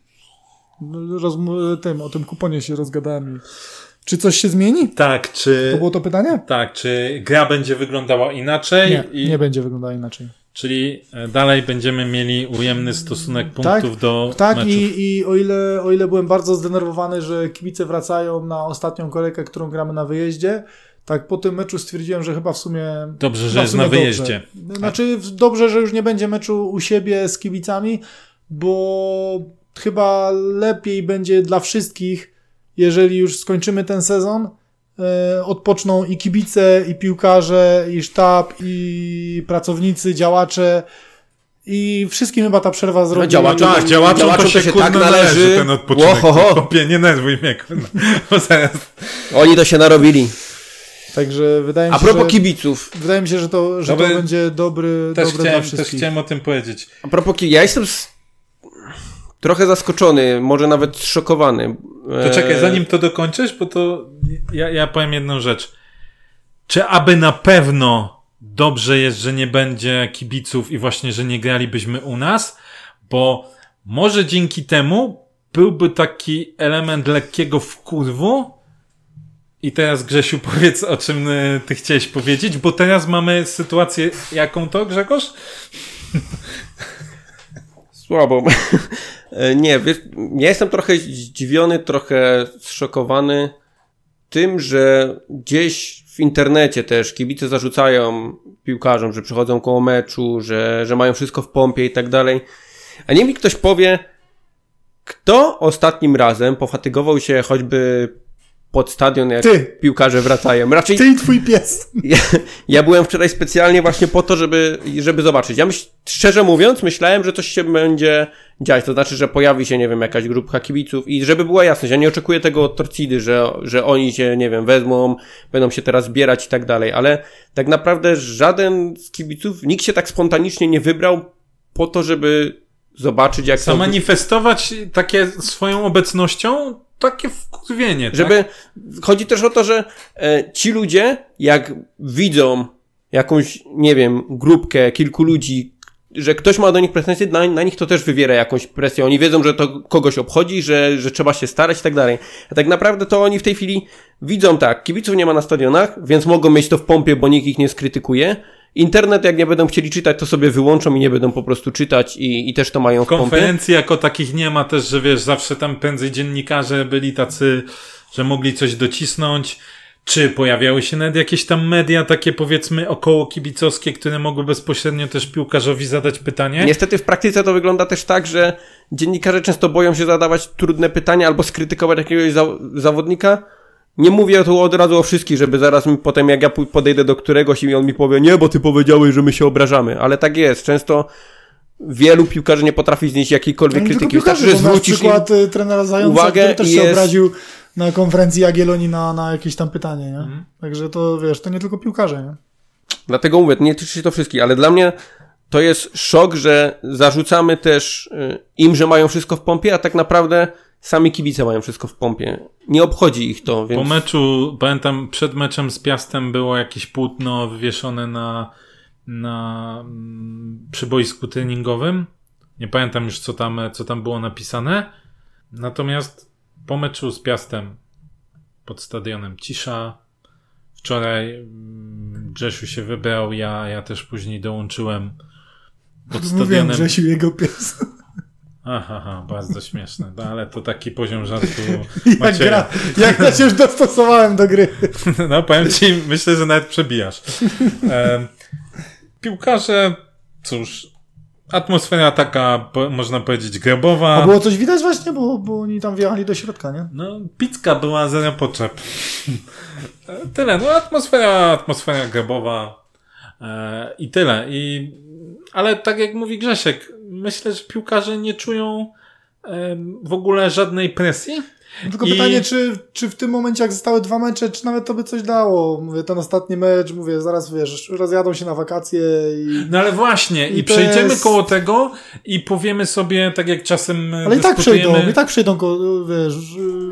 [SPEAKER 3] No, Rozm- tym, o tym kuponie się rozgadałem. Czy coś się zmieni?
[SPEAKER 1] Tak, czy...
[SPEAKER 3] To było to pytanie?
[SPEAKER 1] Tak, czy gra będzie wyglądała inaczej?
[SPEAKER 3] Nie,
[SPEAKER 1] i,
[SPEAKER 3] nie będzie wyglądało inaczej.
[SPEAKER 1] Czyli e, dalej będziemy mieli ujemny stosunek punktów do
[SPEAKER 3] Tak,
[SPEAKER 1] meczów.
[SPEAKER 3] i, i o, ile, o ile byłem bardzo zdenerwowany, że kibice wracają na ostatnią kolejkę, którą gramy na wyjeździe, tak po tym meczu stwierdziłem, że chyba w sumie
[SPEAKER 1] Dobrze, że jest na
[SPEAKER 3] dobrze.
[SPEAKER 1] wyjeździe.
[SPEAKER 3] Znaczy, w- dobrze, że już nie będzie meczu u siebie z kibicami, bo chyba lepiej będzie dla wszystkich, jeżeli już skończymy ten sezon. E, odpoczną i kibice, i piłkarze, i sztab, i pracownicy, działacze. I wszystkim chyba ta przerwa zrobi.
[SPEAKER 2] działacze-
[SPEAKER 1] Tak, działaczom to
[SPEAKER 2] Działaczom
[SPEAKER 1] się,
[SPEAKER 2] to się
[SPEAKER 1] kurna
[SPEAKER 2] tak
[SPEAKER 1] należy,
[SPEAKER 2] należy.
[SPEAKER 1] ten odpoczynek.
[SPEAKER 2] Łohoho.
[SPEAKER 1] Chłopie, nie nerwuj mnie. *laughs*
[SPEAKER 2] Oni to się narobili.
[SPEAKER 3] Także wydaje mi
[SPEAKER 2] A
[SPEAKER 3] się,
[SPEAKER 2] propos
[SPEAKER 3] że,
[SPEAKER 2] kibiców.
[SPEAKER 3] wydaje mi się, że to, że
[SPEAKER 1] Dobry-
[SPEAKER 3] to będzie dobry,
[SPEAKER 1] Też
[SPEAKER 3] dobre
[SPEAKER 1] chciałem,
[SPEAKER 3] dla
[SPEAKER 1] też chciałem o tym powiedzieć.
[SPEAKER 2] A propos ki- ja jestem s- trochę zaskoczony, może nawet zszokowany.
[SPEAKER 1] To czekaj,
[SPEAKER 2] E,
[SPEAKER 1] zanim to dokończysz, bo to ja, ja powiem jedną rzecz. Czy aby na pewno dobrze jest, że nie będzie kibiców i właśnie, że nie gralibyśmy u nas? Bo może dzięki temu byłby taki element lekkiego wkurwu. I teraz Grzesiu *laughs* powiedz, o czym y, ty chciałeś powiedzieć, bo teraz mamy sytuację, jaką to Grzegorz?
[SPEAKER 2] Słabo. *laughs* E, nie, wiesz, ja jestem trochę zdziwiony, trochę zszokowany tym, że gdzieś w internecie też kibice zarzucają piłkarzom, że przychodzą koło meczu, że, że mają wszystko w pompie i tak dalej. A niech mi ktoś powie, kto ostatnim razem pofatygował się choćby pod stadion, jak
[SPEAKER 3] Ty.
[SPEAKER 2] piłkarze wracają. Raczej
[SPEAKER 3] Ty i twój pies. *laughs*
[SPEAKER 2] ja, ja byłem wczoraj specjalnie właśnie po to, żeby, żeby zobaczyć. Ja myśl, szczerze mówiąc, myślałem, że coś się będzie dziać. To znaczy, że pojawi się, nie wiem, jakaś grupka kibiców i żeby była jasność, ja nie oczekuję tego od Torcidy, że, że oni się, nie wiem, wezmą, będą się teraz zbierać i tak dalej, ale tak naprawdę żaden z kibiców, nikt się tak spontanicznie nie wybrał po to, żeby zobaczyć, jak to...
[SPEAKER 1] Zamanifestować takie swoją obecnością takie wkurwienie, tak?
[SPEAKER 2] Żeby, chodzi też o to, że e, ci ludzie, jak widzą jakąś, nie wiem, grupkę, kilku ludzi, że ktoś ma do nich pretensje, na, na nich to też wywiera jakąś presję. Oni wiedzą, że to kogoś obchodzi, że, że trzeba się starać i tak dalej. A tak naprawdę to oni w tej chwili widzą tak, kibiców nie ma na stadionach, więc mogą mieć to w pompie, bo nikt ich nie skrytykuje. Internet, jak nie będą chcieli czytać, to sobie wyłączą i nie będą po prostu czytać i, i też to mają w.
[SPEAKER 1] Konferencji jako takich nie ma też, że wiesz, zawsze tam prędzej dziennikarze byli tacy, że mogli coś docisnąć, czy pojawiały się nawet jakieś tam media takie powiedzmy około kibicowskie, które mogły bezpośrednio też piłkarzowi zadać pytanie.
[SPEAKER 2] Niestety w praktyce to wygląda też tak, że dziennikarze często boją się zadawać trudne pytania albo skrytykować jakiegoś za zawodnika. Nie mówię tu od razu o wszystkich, żeby zaraz mi potem jak ja podejdę do któregoś i on mi powie, nie, bo ty powiedziałeś, że my się obrażamy. Ale tak jest. Często wielu piłkarzy nie potrafi znieść jakiejkolwiek krytyki. Wystarczy,
[SPEAKER 3] piłkarze,
[SPEAKER 2] że zwrócisz im...
[SPEAKER 3] przykład y, trenera Zająca,
[SPEAKER 2] uwagę
[SPEAKER 3] który też
[SPEAKER 2] i
[SPEAKER 3] się
[SPEAKER 2] jest-
[SPEAKER 3] obraził na konferencji Jagiellonii na, na jakieś tam pytanie, nie?
[SPEAKER 2] Mhm.
[SPEAKER 3] Także to, wiesz, to nie tylko piłkarze, nie?
[SPEAKER 2] Dlatego mówię, nie tyczy się to wszystkich, ale dla mnie to jest szok, że zarzucamy też y, im, że mają wszystko w pompie, a tak naprawdę sami kibice mają wszystko w pompie. Nie obchodzi ich to, więc...
[SPEAKER 1] Po meczu, pamiętam, przed meczem z Piastem było jakieś płótno wywieszone na, na mm, przy boisku treningowym. Nie pamiętam już, co tam, co tam było napisane. Natomiast po meczu z Piastem pod stadionem cisza. Wczoraj mm, Grzesiu się wybrał, ja, ja też później dołączyłem pod
[SPEAKER 3] Mówiłem,
[SPEAKER 1] stadionem.
[SPEAKER 3] Grzesiu, jego pies.
[SPEAKER 1] Aha, aha, bardzo śmieszne. No, ale to taki poziom *laughs* żartu
[SPEAKER 3] Jak gra, jak ja się już dostosowałem do gry. *laughs*
[SPEAKER 1] No, powiem ci, myślę, że nawet przebijasz. E, piłkarze, cóż, atmosfera taka, można powiedzieć,
[SPEAKER 3] A
[SPEAKER 1] grabowa.
[SPEAKER 3] było coś widać właśnie, bo, bo oni tam wjechali do środka, nie?
[SPEAKER 1] No, pizka była zero potrzeb. *laughs* Tyle, no, atmosfera, atmosfera grabowa e, i tyle. I, ale tak jak mówi Grzesiek, myślę, że piłkarze nie czują w ogóle żadnej presji.
[SPEAKER 3] No Tylko
[SPEAKER 1] I-
[SPEAKER 3] pytanie, czy, czy w tym momencie, jak zostały dwa mecze, czy nawet to by coś dało? Mówię, ten ostatni mecz, mówię, zaraz wiesz, rozjadą się na wakacje i...
[SPEAKER 1] No ale właśnie, i,
[SPEAKER 3] I
[SPEAKER 1] przejdziemy
[SPEAKER 3] jest-
[SPEAKER 1] koło tego i powiemy sobie, tak jak czasem
[SPEAKER 3] Ale i tak
[SPEAKER 1] dyskutujemy...
[SPEAKER 3] przejdą, i tak przejdą, ko- wiesz...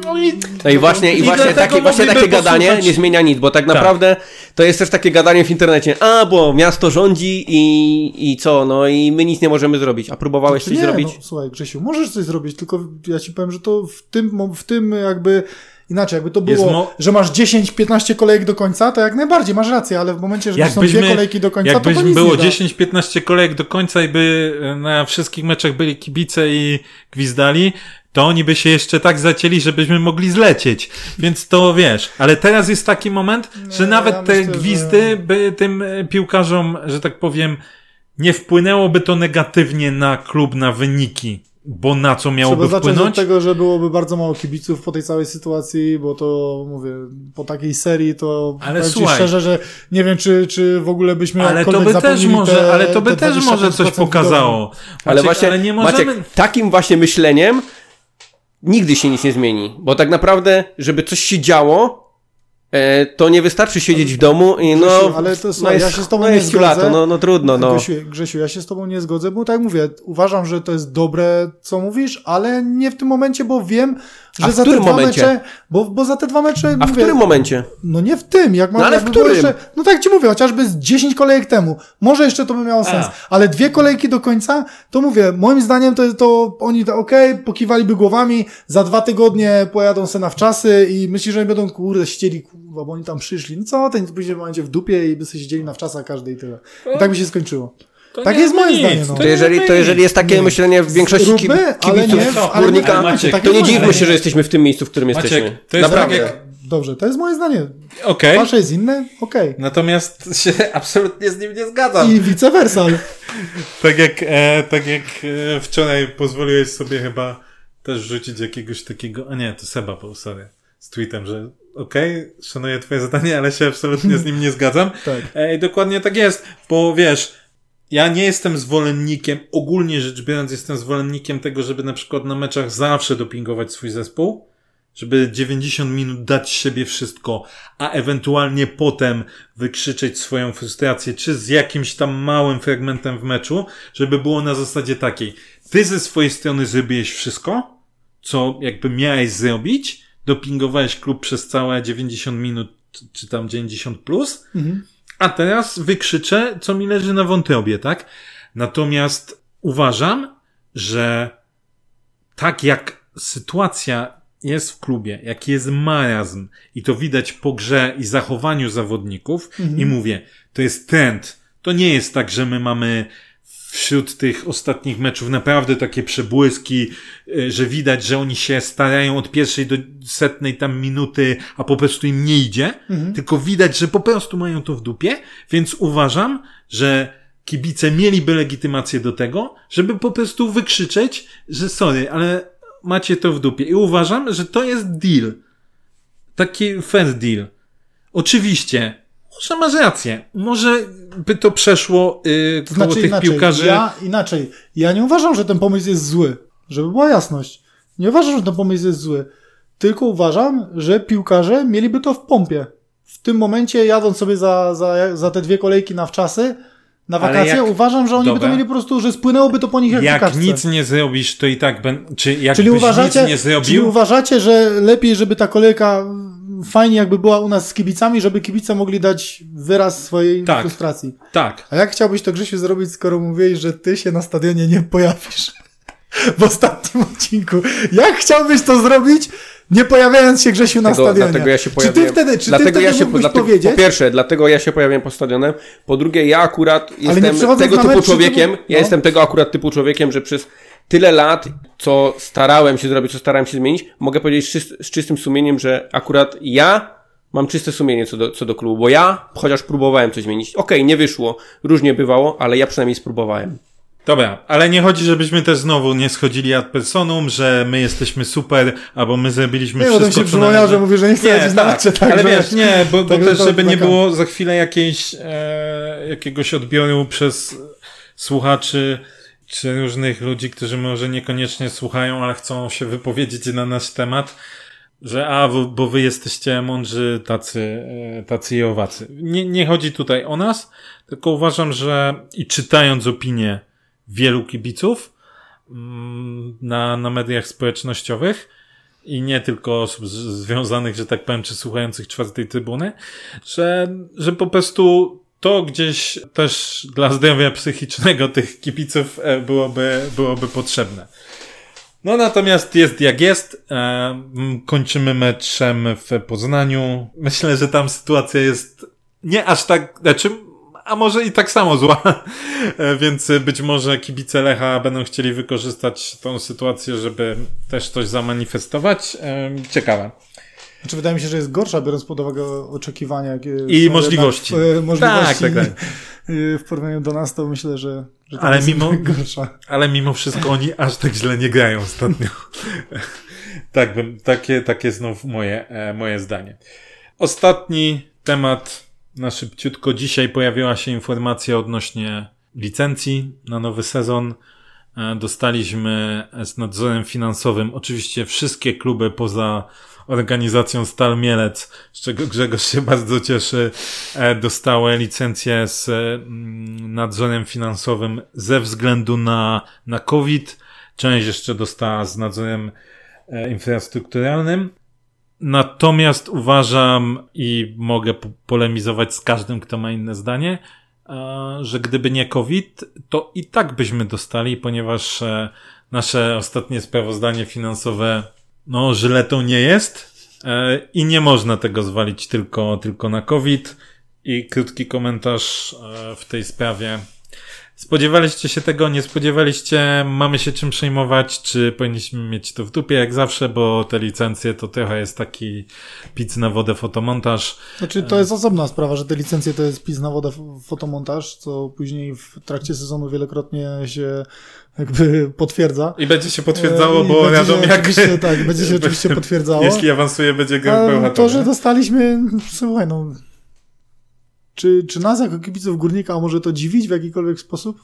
[SPEAKER 1] No i,
[SPEAKER 2] No i właśnie, i właśnie, takie, właśnie takie gadanie
[SPEAKER 1] posłuchać-
[SPEAKER 2] nie zmienia nic, bo tak naprawdę to jest też takie gadanie w internecie. A, bo miasto rządzi i, i co, no i my nic nie możemy zrobić. A próbowałeś
[SPEAKER 3] Znaczy
[SPEAKER 2] coś
[SPEAKER 3] nie,
[SPEAKER 2] zrobić?
[SPEAKER 3] No, słuchaj, Grzesiu, możesz coś zrobić, tylko ja ci powiem, że to w tym, w tym jakby inaczej, jakby to było,
[SPEAKER 1] mo-
[SPEAKER 3] że masz 10-15 kolejek do końca, to jak najbardziej masz rację, ale w momencie, że są dwie kolejki do końca, to to nic
[SPEAKER 1] było
[SPEAKER 3] nie da.
[SPEAKER 1] 10-15 kolejek do końca i by e, na wszystkich meczach byli kibice i gwizdali, to oni by się jeszcze tak zacięli, żebyśmy mogli zlecieć. Więc to wiesz, ale teraz jest taki moment, że nawet
[SPEAKER 3] ja
[SPEAKER 1] te
[SPEAKER 3] myślę,
[SPEAKER 1] gwizdy
[SPEAKER 3] że-
[SPEAKER 1] by tym e, piłkarzom, że tak powiem, nie wpłynęłoby to negatywnie na klub, na wyniki. Bo na co
[SPEAKER 3] Trzeba
[SPEAKER 1] miałoby
[SPEAKER 3] zacząć od
[SPEAKER 1] wpłynąć?
[SPEAKER 3] tego, że byłoby bardzo mało kibiców po tej całej sytuacji, bo to, mówię, po takiej serii to
[SPEAKER 1] Ale słuchaj.
[SPEAKER 3] szczerze, że nie wiem, czy, czy w ogóle byśmy
[SPEAKER 1] Ale to by też może,
[SPEAKER 3] te,
[SPEAKER 1] ale to by
[SPEAKER 3] te
[SPEAKER 1] też może coś
[SPEAKER 3] 25%
[SPEAKER 1] pokazało.
[SPEAKER 2] Ale
[SPEAKER 1] Maciek,
[SPEAKER 2] właśnie,
[SPEAKER 1] ale nie możemy...
[SPEAKER 2] Maciek, takim właśnie myśleniem nigdy się nic nie zmieni. Bo tak naprawdę, żeby coś się działo, to nie wystarczy siedzieć w domu i no...
[SPEAKER 3] Grzesiu, ale to słuchaj,
[SPEAKER 2] no
[SPEAKER 3] ja się z tobą
[SPEAKER 2] no
[SPEAKER 3] nie
[SPEAKER 2] jest
[SPEAKER 3] zgodzę.
[SPEAKER 2] lato, no, no trudno, no.
[SPEAKER 3] Grzesiu, Grzesiu, ja się z tobą nie zgodzę, bo tak jak mówię, uważam, że to jest dobre, co mówisz, ale nie w tym momencie, bo wiem, że
[SPEAKER 2] A w
[SPEAKER 3] za te dwa
[SPEAKER 2] momencie?
[SPEAKER 3] mecze, bo, bo za te dwa mecze,
[SPEAKER 2] A w
[SPEAKER 3] mówię,
[SPEAKER 2] którym momencie?
[SPEAKER 3] no nie w tym, jak mam,
[SPEAKER 2] No ale w którym?
[SPEAKER 3] Jeszcze, no tak ci mówię, chociażby z 10 kolejek temu, może jeszcze to by miało sens, ale dwie kolejki do końca, to mówię, moim zdaniem to, to oni to okej, pokiwaliby głowami, za dwa tygodnie pojadą se na wczasy i myślisz, że będą, kurde, kurwa, bo oni tam przyszli, no co, ten później będzie w dupie i by sobie siedzieli na wczasach każdy i tyle. I tak by się skończyło.
[SPEAKER 1] To
[SPEAKER 3] Tak jest moje
[SPEAKER 1] nic,
[SPEAKER 3] zdanie, no.
[SPEAKER 2] To jeżeli, to jeżeli jest takie
[SPEAKER 3] Nie.
[SPEAKER 2] myślenie w większości
[SPEAKER 3] ale
[SPEAKER 2] kibiców
[SPEAKER 3] nie, ale
[SPEAKER 2] górnika,
[SPEAKER 1] Maciek,
[SPEAKER 2] to nie dziwmy się, że jesteśmy w tym miejscu, w którym
[SPEAKER 1] Maciek,
[SPEAKER 2] jesteśmy.
[SPEAKER 1] to jest
[SPEAKER 2] Naprawdę.
[SPEAKER 1] tak jak-
[SPEAKER 3] Dobrze, to jest moje zdanie.
[SPEAKER 1] Okej,
[SPEAKER 3] Wasze jest inne? Okej.
[SPEAKER 1] natomiast się *laughs* absolutnie z nim nie zgadzam.
[SPEAKER 3] I vice versa. *laughs*
[SPEAKER 1] Tak jak, e, tak jak e, wczoraj pozwoliłeś sobie chyba też wrzucić jakiegoś takiego, a nie, to Seba był, sorry, z tweetem, że okej, szanuję twoje zadanie, ale się absolutnie z nim nie zgadzam. *laughs*
[SPEAKER 3] Tak.
[SPEAKER 1] E, I dokładnie tak jest, bo wiesz, ja nie jestem zwolennikiem, ogólnie rzecz biorąc, jestem zwolennikiem tego, żeby na przykład na meczach zawsze dopingować swój zespół, żeby 90 minut dać siebie wszystko, a ewentualnie potem wykrzyczeć swoją frustrację, czy z jakimś tam małym fragmentem w meczu, żeby było na zasadzie takiej. Ty ze swojej strony zrobiłeś wszystko, co jakby miałeś zrobić, dopingowałeś klub przez całe 90 minut, czy tam 90 plus,
[SPEAKER 3] Mhm.
[SPEAKER 1] a teraz wykrzyczę, co mi leży na wątrobie, tak? Natomiast uważam, że tak jak sytuacja jest w klubie, jaki jest marazm i to widać po grze i zachowaniu zawodników i mówię, to jest trend. To nie jest tak, że my mamy wśród tych ostatnich meczów naprawdę takie przebłyski, y, że widać, że oni się starają od pierwszej do setnej tam minuty, a po prostu im nie idzie, tylko widać, że po prostu mają to w dupie, więc uważam, że kibice mieliby legitymację do tego, żeby po prostu wykrzyczeć, że sorry, ale macie to w dupie. I uważam, że to jest deal. Taki fair deal. Oczywiście, może masz rację. Może by to przeszło yy,
[SPEAKER 3] To znaczy
[SPEAKER 1] tych
[SPEAKER 3] inaczej.
[SPEAKER 1] piłkarzy.
[SPEAKER 3] Ja inaczej. Ja nie uważam, że ten pomysł jest zły. Żeby była jasność. Nie uważam, że ten pomysł jest zły. Tylko uważam, że piłkarze mieliby to w pompie. W tym momencie, jadąc sobie za, za, za te dwie kolejki na wczasy, na wakacje,
[SPEAKER 1] jak-
[SPEAKER 3] uważam, że oni by
[SPEAKER 1] Dobra.
[SPEAKER 3] to mieli po prostu, że spłynęłoby to po nich jak,
[SPEAKER 1] Jak nic nie zrobisz, to i tak ben... czy jak
[SPEAKER 3] Czyli uważacie,
[SPEAKER 1] nic nie
[SPEAKER 3] czyli
[SPEAKER 1] zrobił,
[SPEAKER 3] uważacie, że lepiej, żeby ta kolejka fajnie jakby była u nas z kibicami, żeby kibice mogli dać wyraz swojej
[SPEAKER 1] Tak.
[SPEAKER 3] frustracji.
[SPEAKER 1] tak.
[SPEAKER 3] A jak chciałbyś to Grzesiu zrobić, skoro mówiłeś, że ty się na stadionie nie pojawisz *laughs* w ostatnim odcinku? Jak chciałbyś to zrobić, nie pojawiając się Grzesiu na
[SPEAKER 2] Dlatego,
[SPEAKER 3] stadionie?
[SPEAKER 2] dlatego ja się
[SPEAKER 3] czy
[SPEAKER 2] pojawiłem.
[SPEAKER 3] ty wtedy, czy
[SPEAKER 2] dlatego
[SPEAKER 3] ty wtedy
[SPEAKER 2] ja się, dlatego,
[SPEAKER 3] powiedzieć?
[SPEAKER 2] Po pierwsze, dlatego ja się pojawiłem po stadionem. Po drugie, ja akurat jestem tego typu
[SPEAKER 3] mecz, czy
[SPEAKER 2] człowiekiem,
[SPEAKER 3] typu-
[SPEAKER 2] ja
[SPEAKER 3] no.
[SPEAKER 2] jestem tego akurat typu człowiekiem, że przez tyle lat, co starałem się zrobić, co starałem się zmienić, mogę powiedzieć z, czyst- z czystym sumieniem, że akurat ja mam czyste sumienie co do, co do klubu, bo ja chociaż próbowałem coś zmienić. Okej, nie wyszło, różnie bywało, ale ja przynajmniej spróbowałem.
[SPEAKER 1] Dobra, ale nie chodzi, żebyśmy też znowu nie schodzili ad personum, że my jesteśmy super, albo my zrobiliśmy
[SPEAKER 3] Nie, bo
[SPEAKER 1] wszystko,
[SPEAKER 3] to się
[SPEAKER 1] co
[SPEAKER 3] przypomniał, że mówi, że nie chce
[SPEAKER 1] Nie,
[SPEAKER 3] na
[SPEAKER 1] tak,
[SPEAKER 3] mecze, tak,
[SPEAKER 1] ale wiesz, nie, bo, bo
[SPEAKER 3] Także
[SPEAKER 1] też, żeby nie było za chwilę jakiejś, e, jakiegoś odbioru przez słuchaczy, czy różnych ludzi, którzy może niekoniecznie słuchają, ale chcą się wypowiedzieć na nasz temat, że a, bo, bo wy jesteście mądrzy tacy, e, tacy i owacy. Nie, nie chodzi tutaj o nas, tylko uważam, że i czytając opinie wielu kibiców mm, na, na mediach społecznościowych i nie tylko osób związanych, że tak powiem, czy słuchających czwartej trybuny, że, że po prostu to gdzieś też dla zdrowia psychicznego tych kibiców e, byłoby, byłoby potrzebne. No natomiast jest jak jest. E, kończymy meczem w Poznaniu. Myślę, że tam sytuacja jest nie aż tak, znaczy, a może i tak samo zła. E, Więc być może kibice Lecha będą chcieli wykorzystać tą sytuację, żeby też coś zamanifestować. E, Ciekawe.
[SPEAKER 3] Znaczy, wydaje mi się, że jest gorsza, biorąc pod uwagę oczekiwania.
[SPEAKER 1] I możliwości.
[SPEAKER 3] jednak możliwości
[SPEAKER 1] Tak, tak, tak. *laughs*
[SPEAKER 3] e, W porównaniu do nas to myślę, że, że to
[SPEAKER 1] Ale
[SPEAKER 3] jest
[SPEAKER 1] mimo-
[SPEAKER 3] gorsza.
[SPEAKER 1] Ale mimo wszystko oni aż tak źle nie grają ostatnio. *laughs* tak, bym, takie, takie znów moje, moje zdanie. Ostatni temat na szybciutko. Dzisiaj pojawiła się informacja odnośnie licencji na nowy sezon. E, Dostaliśmy z nadzorem finansowym oczywiście wszystkie kluby poza organizacją Stal Mielec, z czego Grzegorz się bardzo cieszy, e, dostały licencję z mm, nadzorem finansowym ze względu na, na COVID. Część jeszcze dostała z nadzorem e, infrastrukturalnym. Natomiast uważam i mogę polemizować z każdym, kto ma inne zdanie, że gdyby nie COVID, to i tak byśmy dostali, ponieważ e, nasze ostatnie sprawozdanie finansowe, no, żyletą nie jest e, i nie można tego zwalić tylko, tylko na COVID. I krótki komentarz e, w tej sprawie. Spodziewaliście się tego, nie spodziewaliście, mamy się czym przejmować, czy powinniśmy mieć to w dupie jak zawsze, bo te licencje to trochę jest taki pic na wodę fotomontaż.
[SPEAKER 3] Znaczy to jest osobna sprawa, że te licencje to jest pic na wodę fotomontaż, co później w trakcie sezonu wielokrotnie się jakby *laughs* potwierdza.
[SPEAKER 1] I będzie się potwierdzało, e, bo
[SPEAKER 3] wiadomo jak... Tak, będzie się *laughs* oczywiście potwierdzało.
[SPEAKER 1] Jeśli awansuje, będzie grał
[SPEAKER 3] To, że dostaliśmy, słuchaj no, czy, czy nas jako kibiców Górnika może to dziwić w jakikolwiek sposób?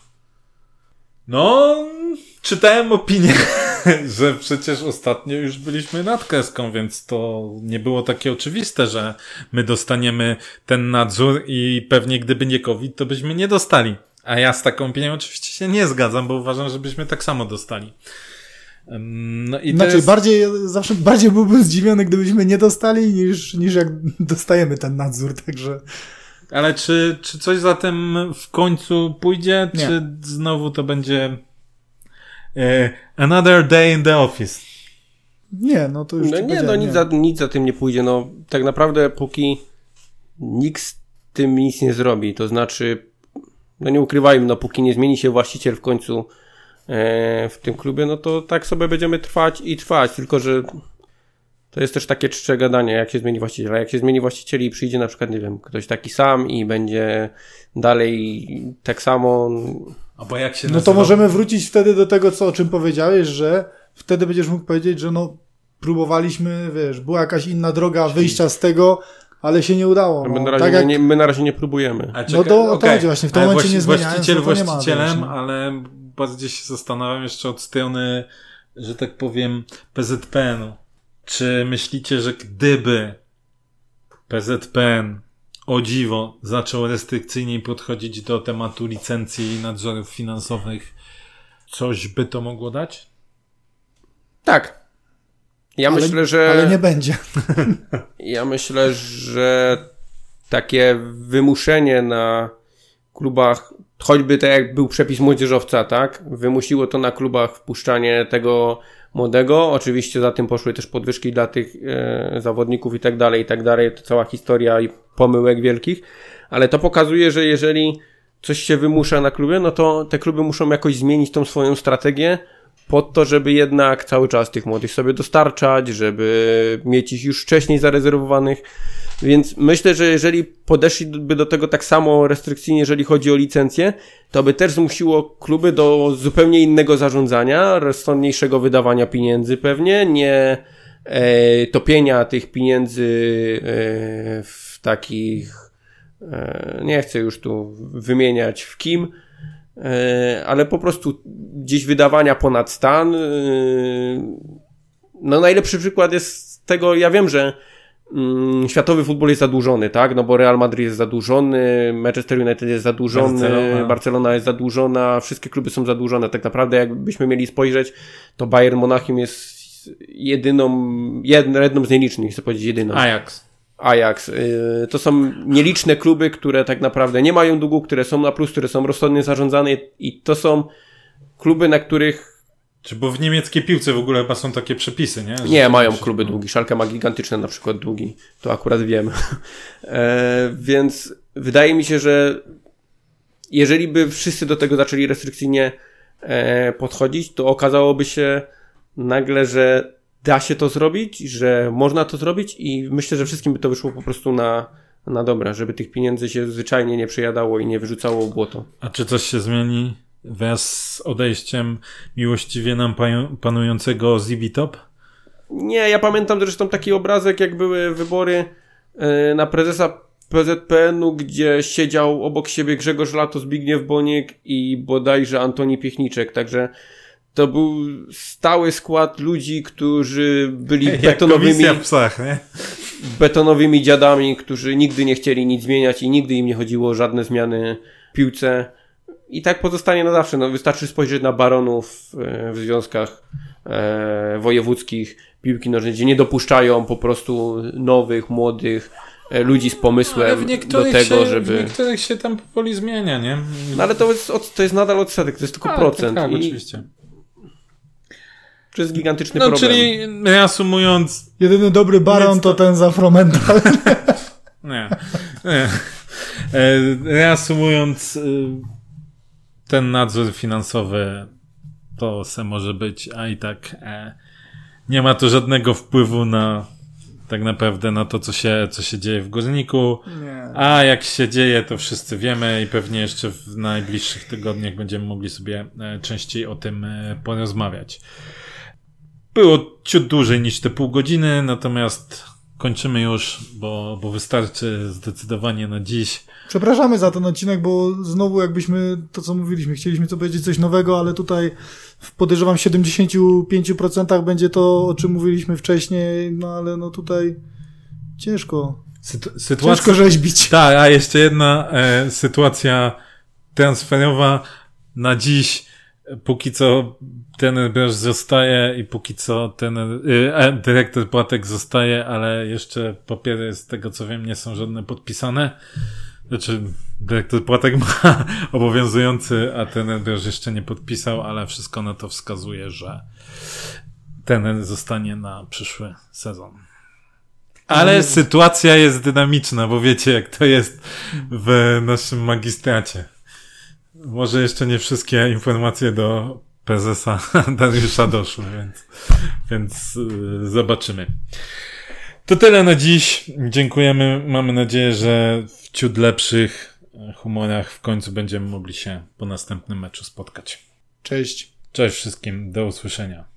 [SPEAKER 1] No, czytałem opinię, *laughs* że przecież ostatnio już byliśmy nad kreską, więc to nie było takie oczywiste, że my dostaniemy ten nadzór i pewnie gdyby nie COVID, to byśmy nie dostali. A ja z taką opinią oczywiście się nie zgadzam, bo uważam, że byśmy tak samo dostali.
[SPEAKER 3] No i znaczy, jest... bardziej, zawsze bardziej byłbym zdziwiony, gdybyśmy nie dostali, niż, niż jak dostajemy ten nadzór, także...
[SPEAKER 1] Ale czy, czy coś za tym w końcu pójdzie, nie. czy znowu to będzie e, another day in the office?
[SPEAKER 3] Nie, no to już
[SPEAKER 2] no nie, no nic, nie. Za, nic za tym nie pójdzie. No tak naprawdę póki nikt z tym nic nie zrobi, to znaczy no nie ukrywajmy, no póki nie zmieni się właściciel w końcu e, w tym klubie, no to tak sobie będziemy trwać i trwać, tylko że to jest też takie czcze gadanie, jak się zmieni właściciel. A jak się zmieni właściciel i przyjdzie na przykład, nie wiem, ktoś taki sam i będzie dalej tak samo.
[SPEAKER 1] Albo jak się
[SPEAKER 3] nazywa? No to możemy wrócić wtedy do tego, co, o czym powiedziałeś, że wtedy będziesz mógł powiedzieć, że no próbowaliśmy, wiesz, była jakaś inna droga wyjścia z tego, ale się nie udało.
[SPEAKER 2] No. My, na razie tak jak... nie, my na razie nie próbujemy.
[SPEAKER 3] A no to okay. chodzi właśnie, w tym ale momencie nie zmieniając,
[SPEAKER 1] Właściciel no właścicielem, ma, ale bardziej się zastanawiam jeszcze od strony, że tak powiem, PZPN-u. Czy myślicie, że gdyby PZPN o dziwo zaczął restrykcyjniej podchodzić do tematu licencji i nadzorów finansowych, coś by to mogło dać?
[SPEAKER 2] Tak. Ja ale, myślę, że.
[SPEAKER 3] Ale nie będzie. *laughs*
[SPEAKER 2] Ja myślę, że takie wymuszenie na klubach, choćby tak jak był przepis młodzieżowca, tak? Wymusiło to na klubach wpuszczanie tego młodego. Oczywiście za tym poszły też podwyżki dla tych e, zawodników i tak dalej, i tak dalej. To cała historia i pomyłek wielkich. Ale to pokazuje, że jeżeli coś się wymusza na klubie, no to te kluby muszą jakoś zmienić tą swoją strategię pod to, żeby jednak cały czas tych młodych sobie dostarczać, żeby mieć ich już wcześniej zarezerwowanych. Więc myślę, że jeżeli podeszliby do tego tak samo restrykcyjnie, jeżeli chodzi o licencję, to by też zmusiło kluby do zupełnie innego zarządzania, rozsądniejszego wydawania pieniędzy pewnie, nie e, topienia tych pieniędzy e, w takich, e, nie chcę już tu wymieniać w kim, e, ale po prostu gdzieś wydawania ponad stan. E, no najlepszy przykład jest tego, ja wiem, że światowy futbol jest zadłużony, tak? No bo Real Madrid jest zadłużony, Manchester United jest zadłużony, Barcelona. Barcelona jest zadłużona, wszystkie kluby są zadłużone. Tak naprawdę jakbyśmy mieli spojrzeć, to Bayern Monachium jest jedyną, jedną, jedną z nielicznych, chcę powiedzieć jedyną.
[SPEAKER 1] Ajax.
[SPEAKER 2] Ajax. Y, to są nieliczne kluby, które tak naprawdę nie mają długu, które są na plus, które są rozsądnie zarządzane i to są kluby, na których
[SPEAKER 1] czy bo w niemieckiej piłce w ogóle chyba są takie przepisy, nie?
[SPEAKER 2] Że nie, mają kluby długi. Szalka ma gigantyczne na przykład długi. To akurat wiem. *laughs* e, więc wydaje mi się, że jeżeli by wszyscy do tego zaczęli restrykcyjnie e, podchodzić, to okazałoby się nagle, że da się to zrobić, że można to zrobić i myślę, że wszystkim by to wyszło po prostu na, na dobre, żeby tych pieniędzy się zwyczajnie nie przejadało i nie wyrzucało w błoto.
[SPEAKER 1] A czy coś się zmieni wraz z odejściem miłościwie nam panującego Zibitop?
[SPEAKER 2] Nie, ja pamiętam zresztą taki obrazek, jak były wybory e, na prezesa PZPN-u, gdzie siedział obok siebie Grzegorz Lato, Zbigniew Boniek i bodajże Antoni Piechniczek, także to był stały skład ludzi, którzy byli *laughs*
[SPEAKER 1] Jak
[SPEAKER 2] betonowymi,
[SPEAKER 1] psach,
[SPEAKER 2] betonowymi dziadami, którzy nigdy nie chcieli nic zmieniać i nigdy im nie chodziło o żadne zmiany w piłce. I tak pozostanie na zawsze. No, wystarczy spojrzeć na baronów e, w związkach e, wojewódzkich piłki nożnej, gdzie nie dopuszczają po prostu nowych, młodych e, ludzi z pomysłem
[SPEAKER 1] w
[SPEAKER 2] do
[SPEAKER 1] niektórych,
[SPEAKER 2] tego,
[SPEAKER 1] się, w
[SPEAKER 2] żeby...
[SPEAKER 1] niektórych się tam powoli zmienia, nie?
[SPEAKER 2] No ale to jest, od, to jest nadal odsetek, to jest tylko
[SPEAKER 1] Tak,
[SPEAKER 2] procent.
[SPEAKER 1] Tak, tak,
[SPEAKER 2] I
[SPEAKER 1] oczywiście.
[SPEAKER 2] to jest gigantyczny
[SPEAKER 1] No,
[SPEAKER 2] problem.
[SPEAKER 1] czyli reasumując,
[SPEAKER 3] Jedyny dobry baron
[SPEAKER 1] Nic
[SPEAKER 3] to ten z Afromental.
[SPEAKER 1] Nie. nie. Reasumując, y, ten nadzór finansowy to se może być, a i tak e, nie ma to żadnego wpływu na tak naprawdę na to, co się, co się dzieje w górniku.
[SPEAKER 3] Nie.
[SPEAKER 1] A jak się dzieje, to wszyscy wiemy i pewnie jeszcze w najbliższych tygodniach będziemy mogli sobie e, częściej o tym e, porozmawiać. Było ciut dłużej niż te pół godziny, natomiast kończymy już, bo, bo wystarczy zdecydowanie na dziś.
[SPEAKER 3] Przepraszamy za ten odcinek, bo znowu jakbyśmy to, co mówiliśmy, chcieliśmy co powiedzieć coś nowego, ale tutaj w podejrzewam 75% będzie to, o czym mówiliśmy wcześniej, no ale no tutaj ciężko.
[SPEAKER 1] Sytu- sytuacja...
[SPEAKER 3] Ciężko rzeźbić.
[SPEAKER 1] Tak, a jeszcze jedna e, sytuacja transferowa na dziś. Póki co ten Broż zostaje i póki co ten e, e, dyrektor Płatek zostaje, ale jeszcze papiery z tego co wiem nie są żadne podpisane. Znaczy dyrektor Płatek ma *laughs* obowiązujący, a ten Broż jeszcze nie podpisał, ale wszystko na to wskazuje, że ten zostanie na przyszły sezon. Ale sytuacja jest dynamiczna, bo wiecie, jak to jest w naszym magistracie. Może jeszcze nie wszystkie informacje do prezesa *laughs* Dariusza doszły, więc, więc yy, zobaczymy. To tyle na dziś. Dziękujemy. Mamy nadzieję, że w ciut lepszych humorach w końcu będziemy mogli się po następnym meczu spotkać.
[SPEAKER 3] Cześć.
[SPEAKER 1] Cześć wszystkim. Do usłyszenia.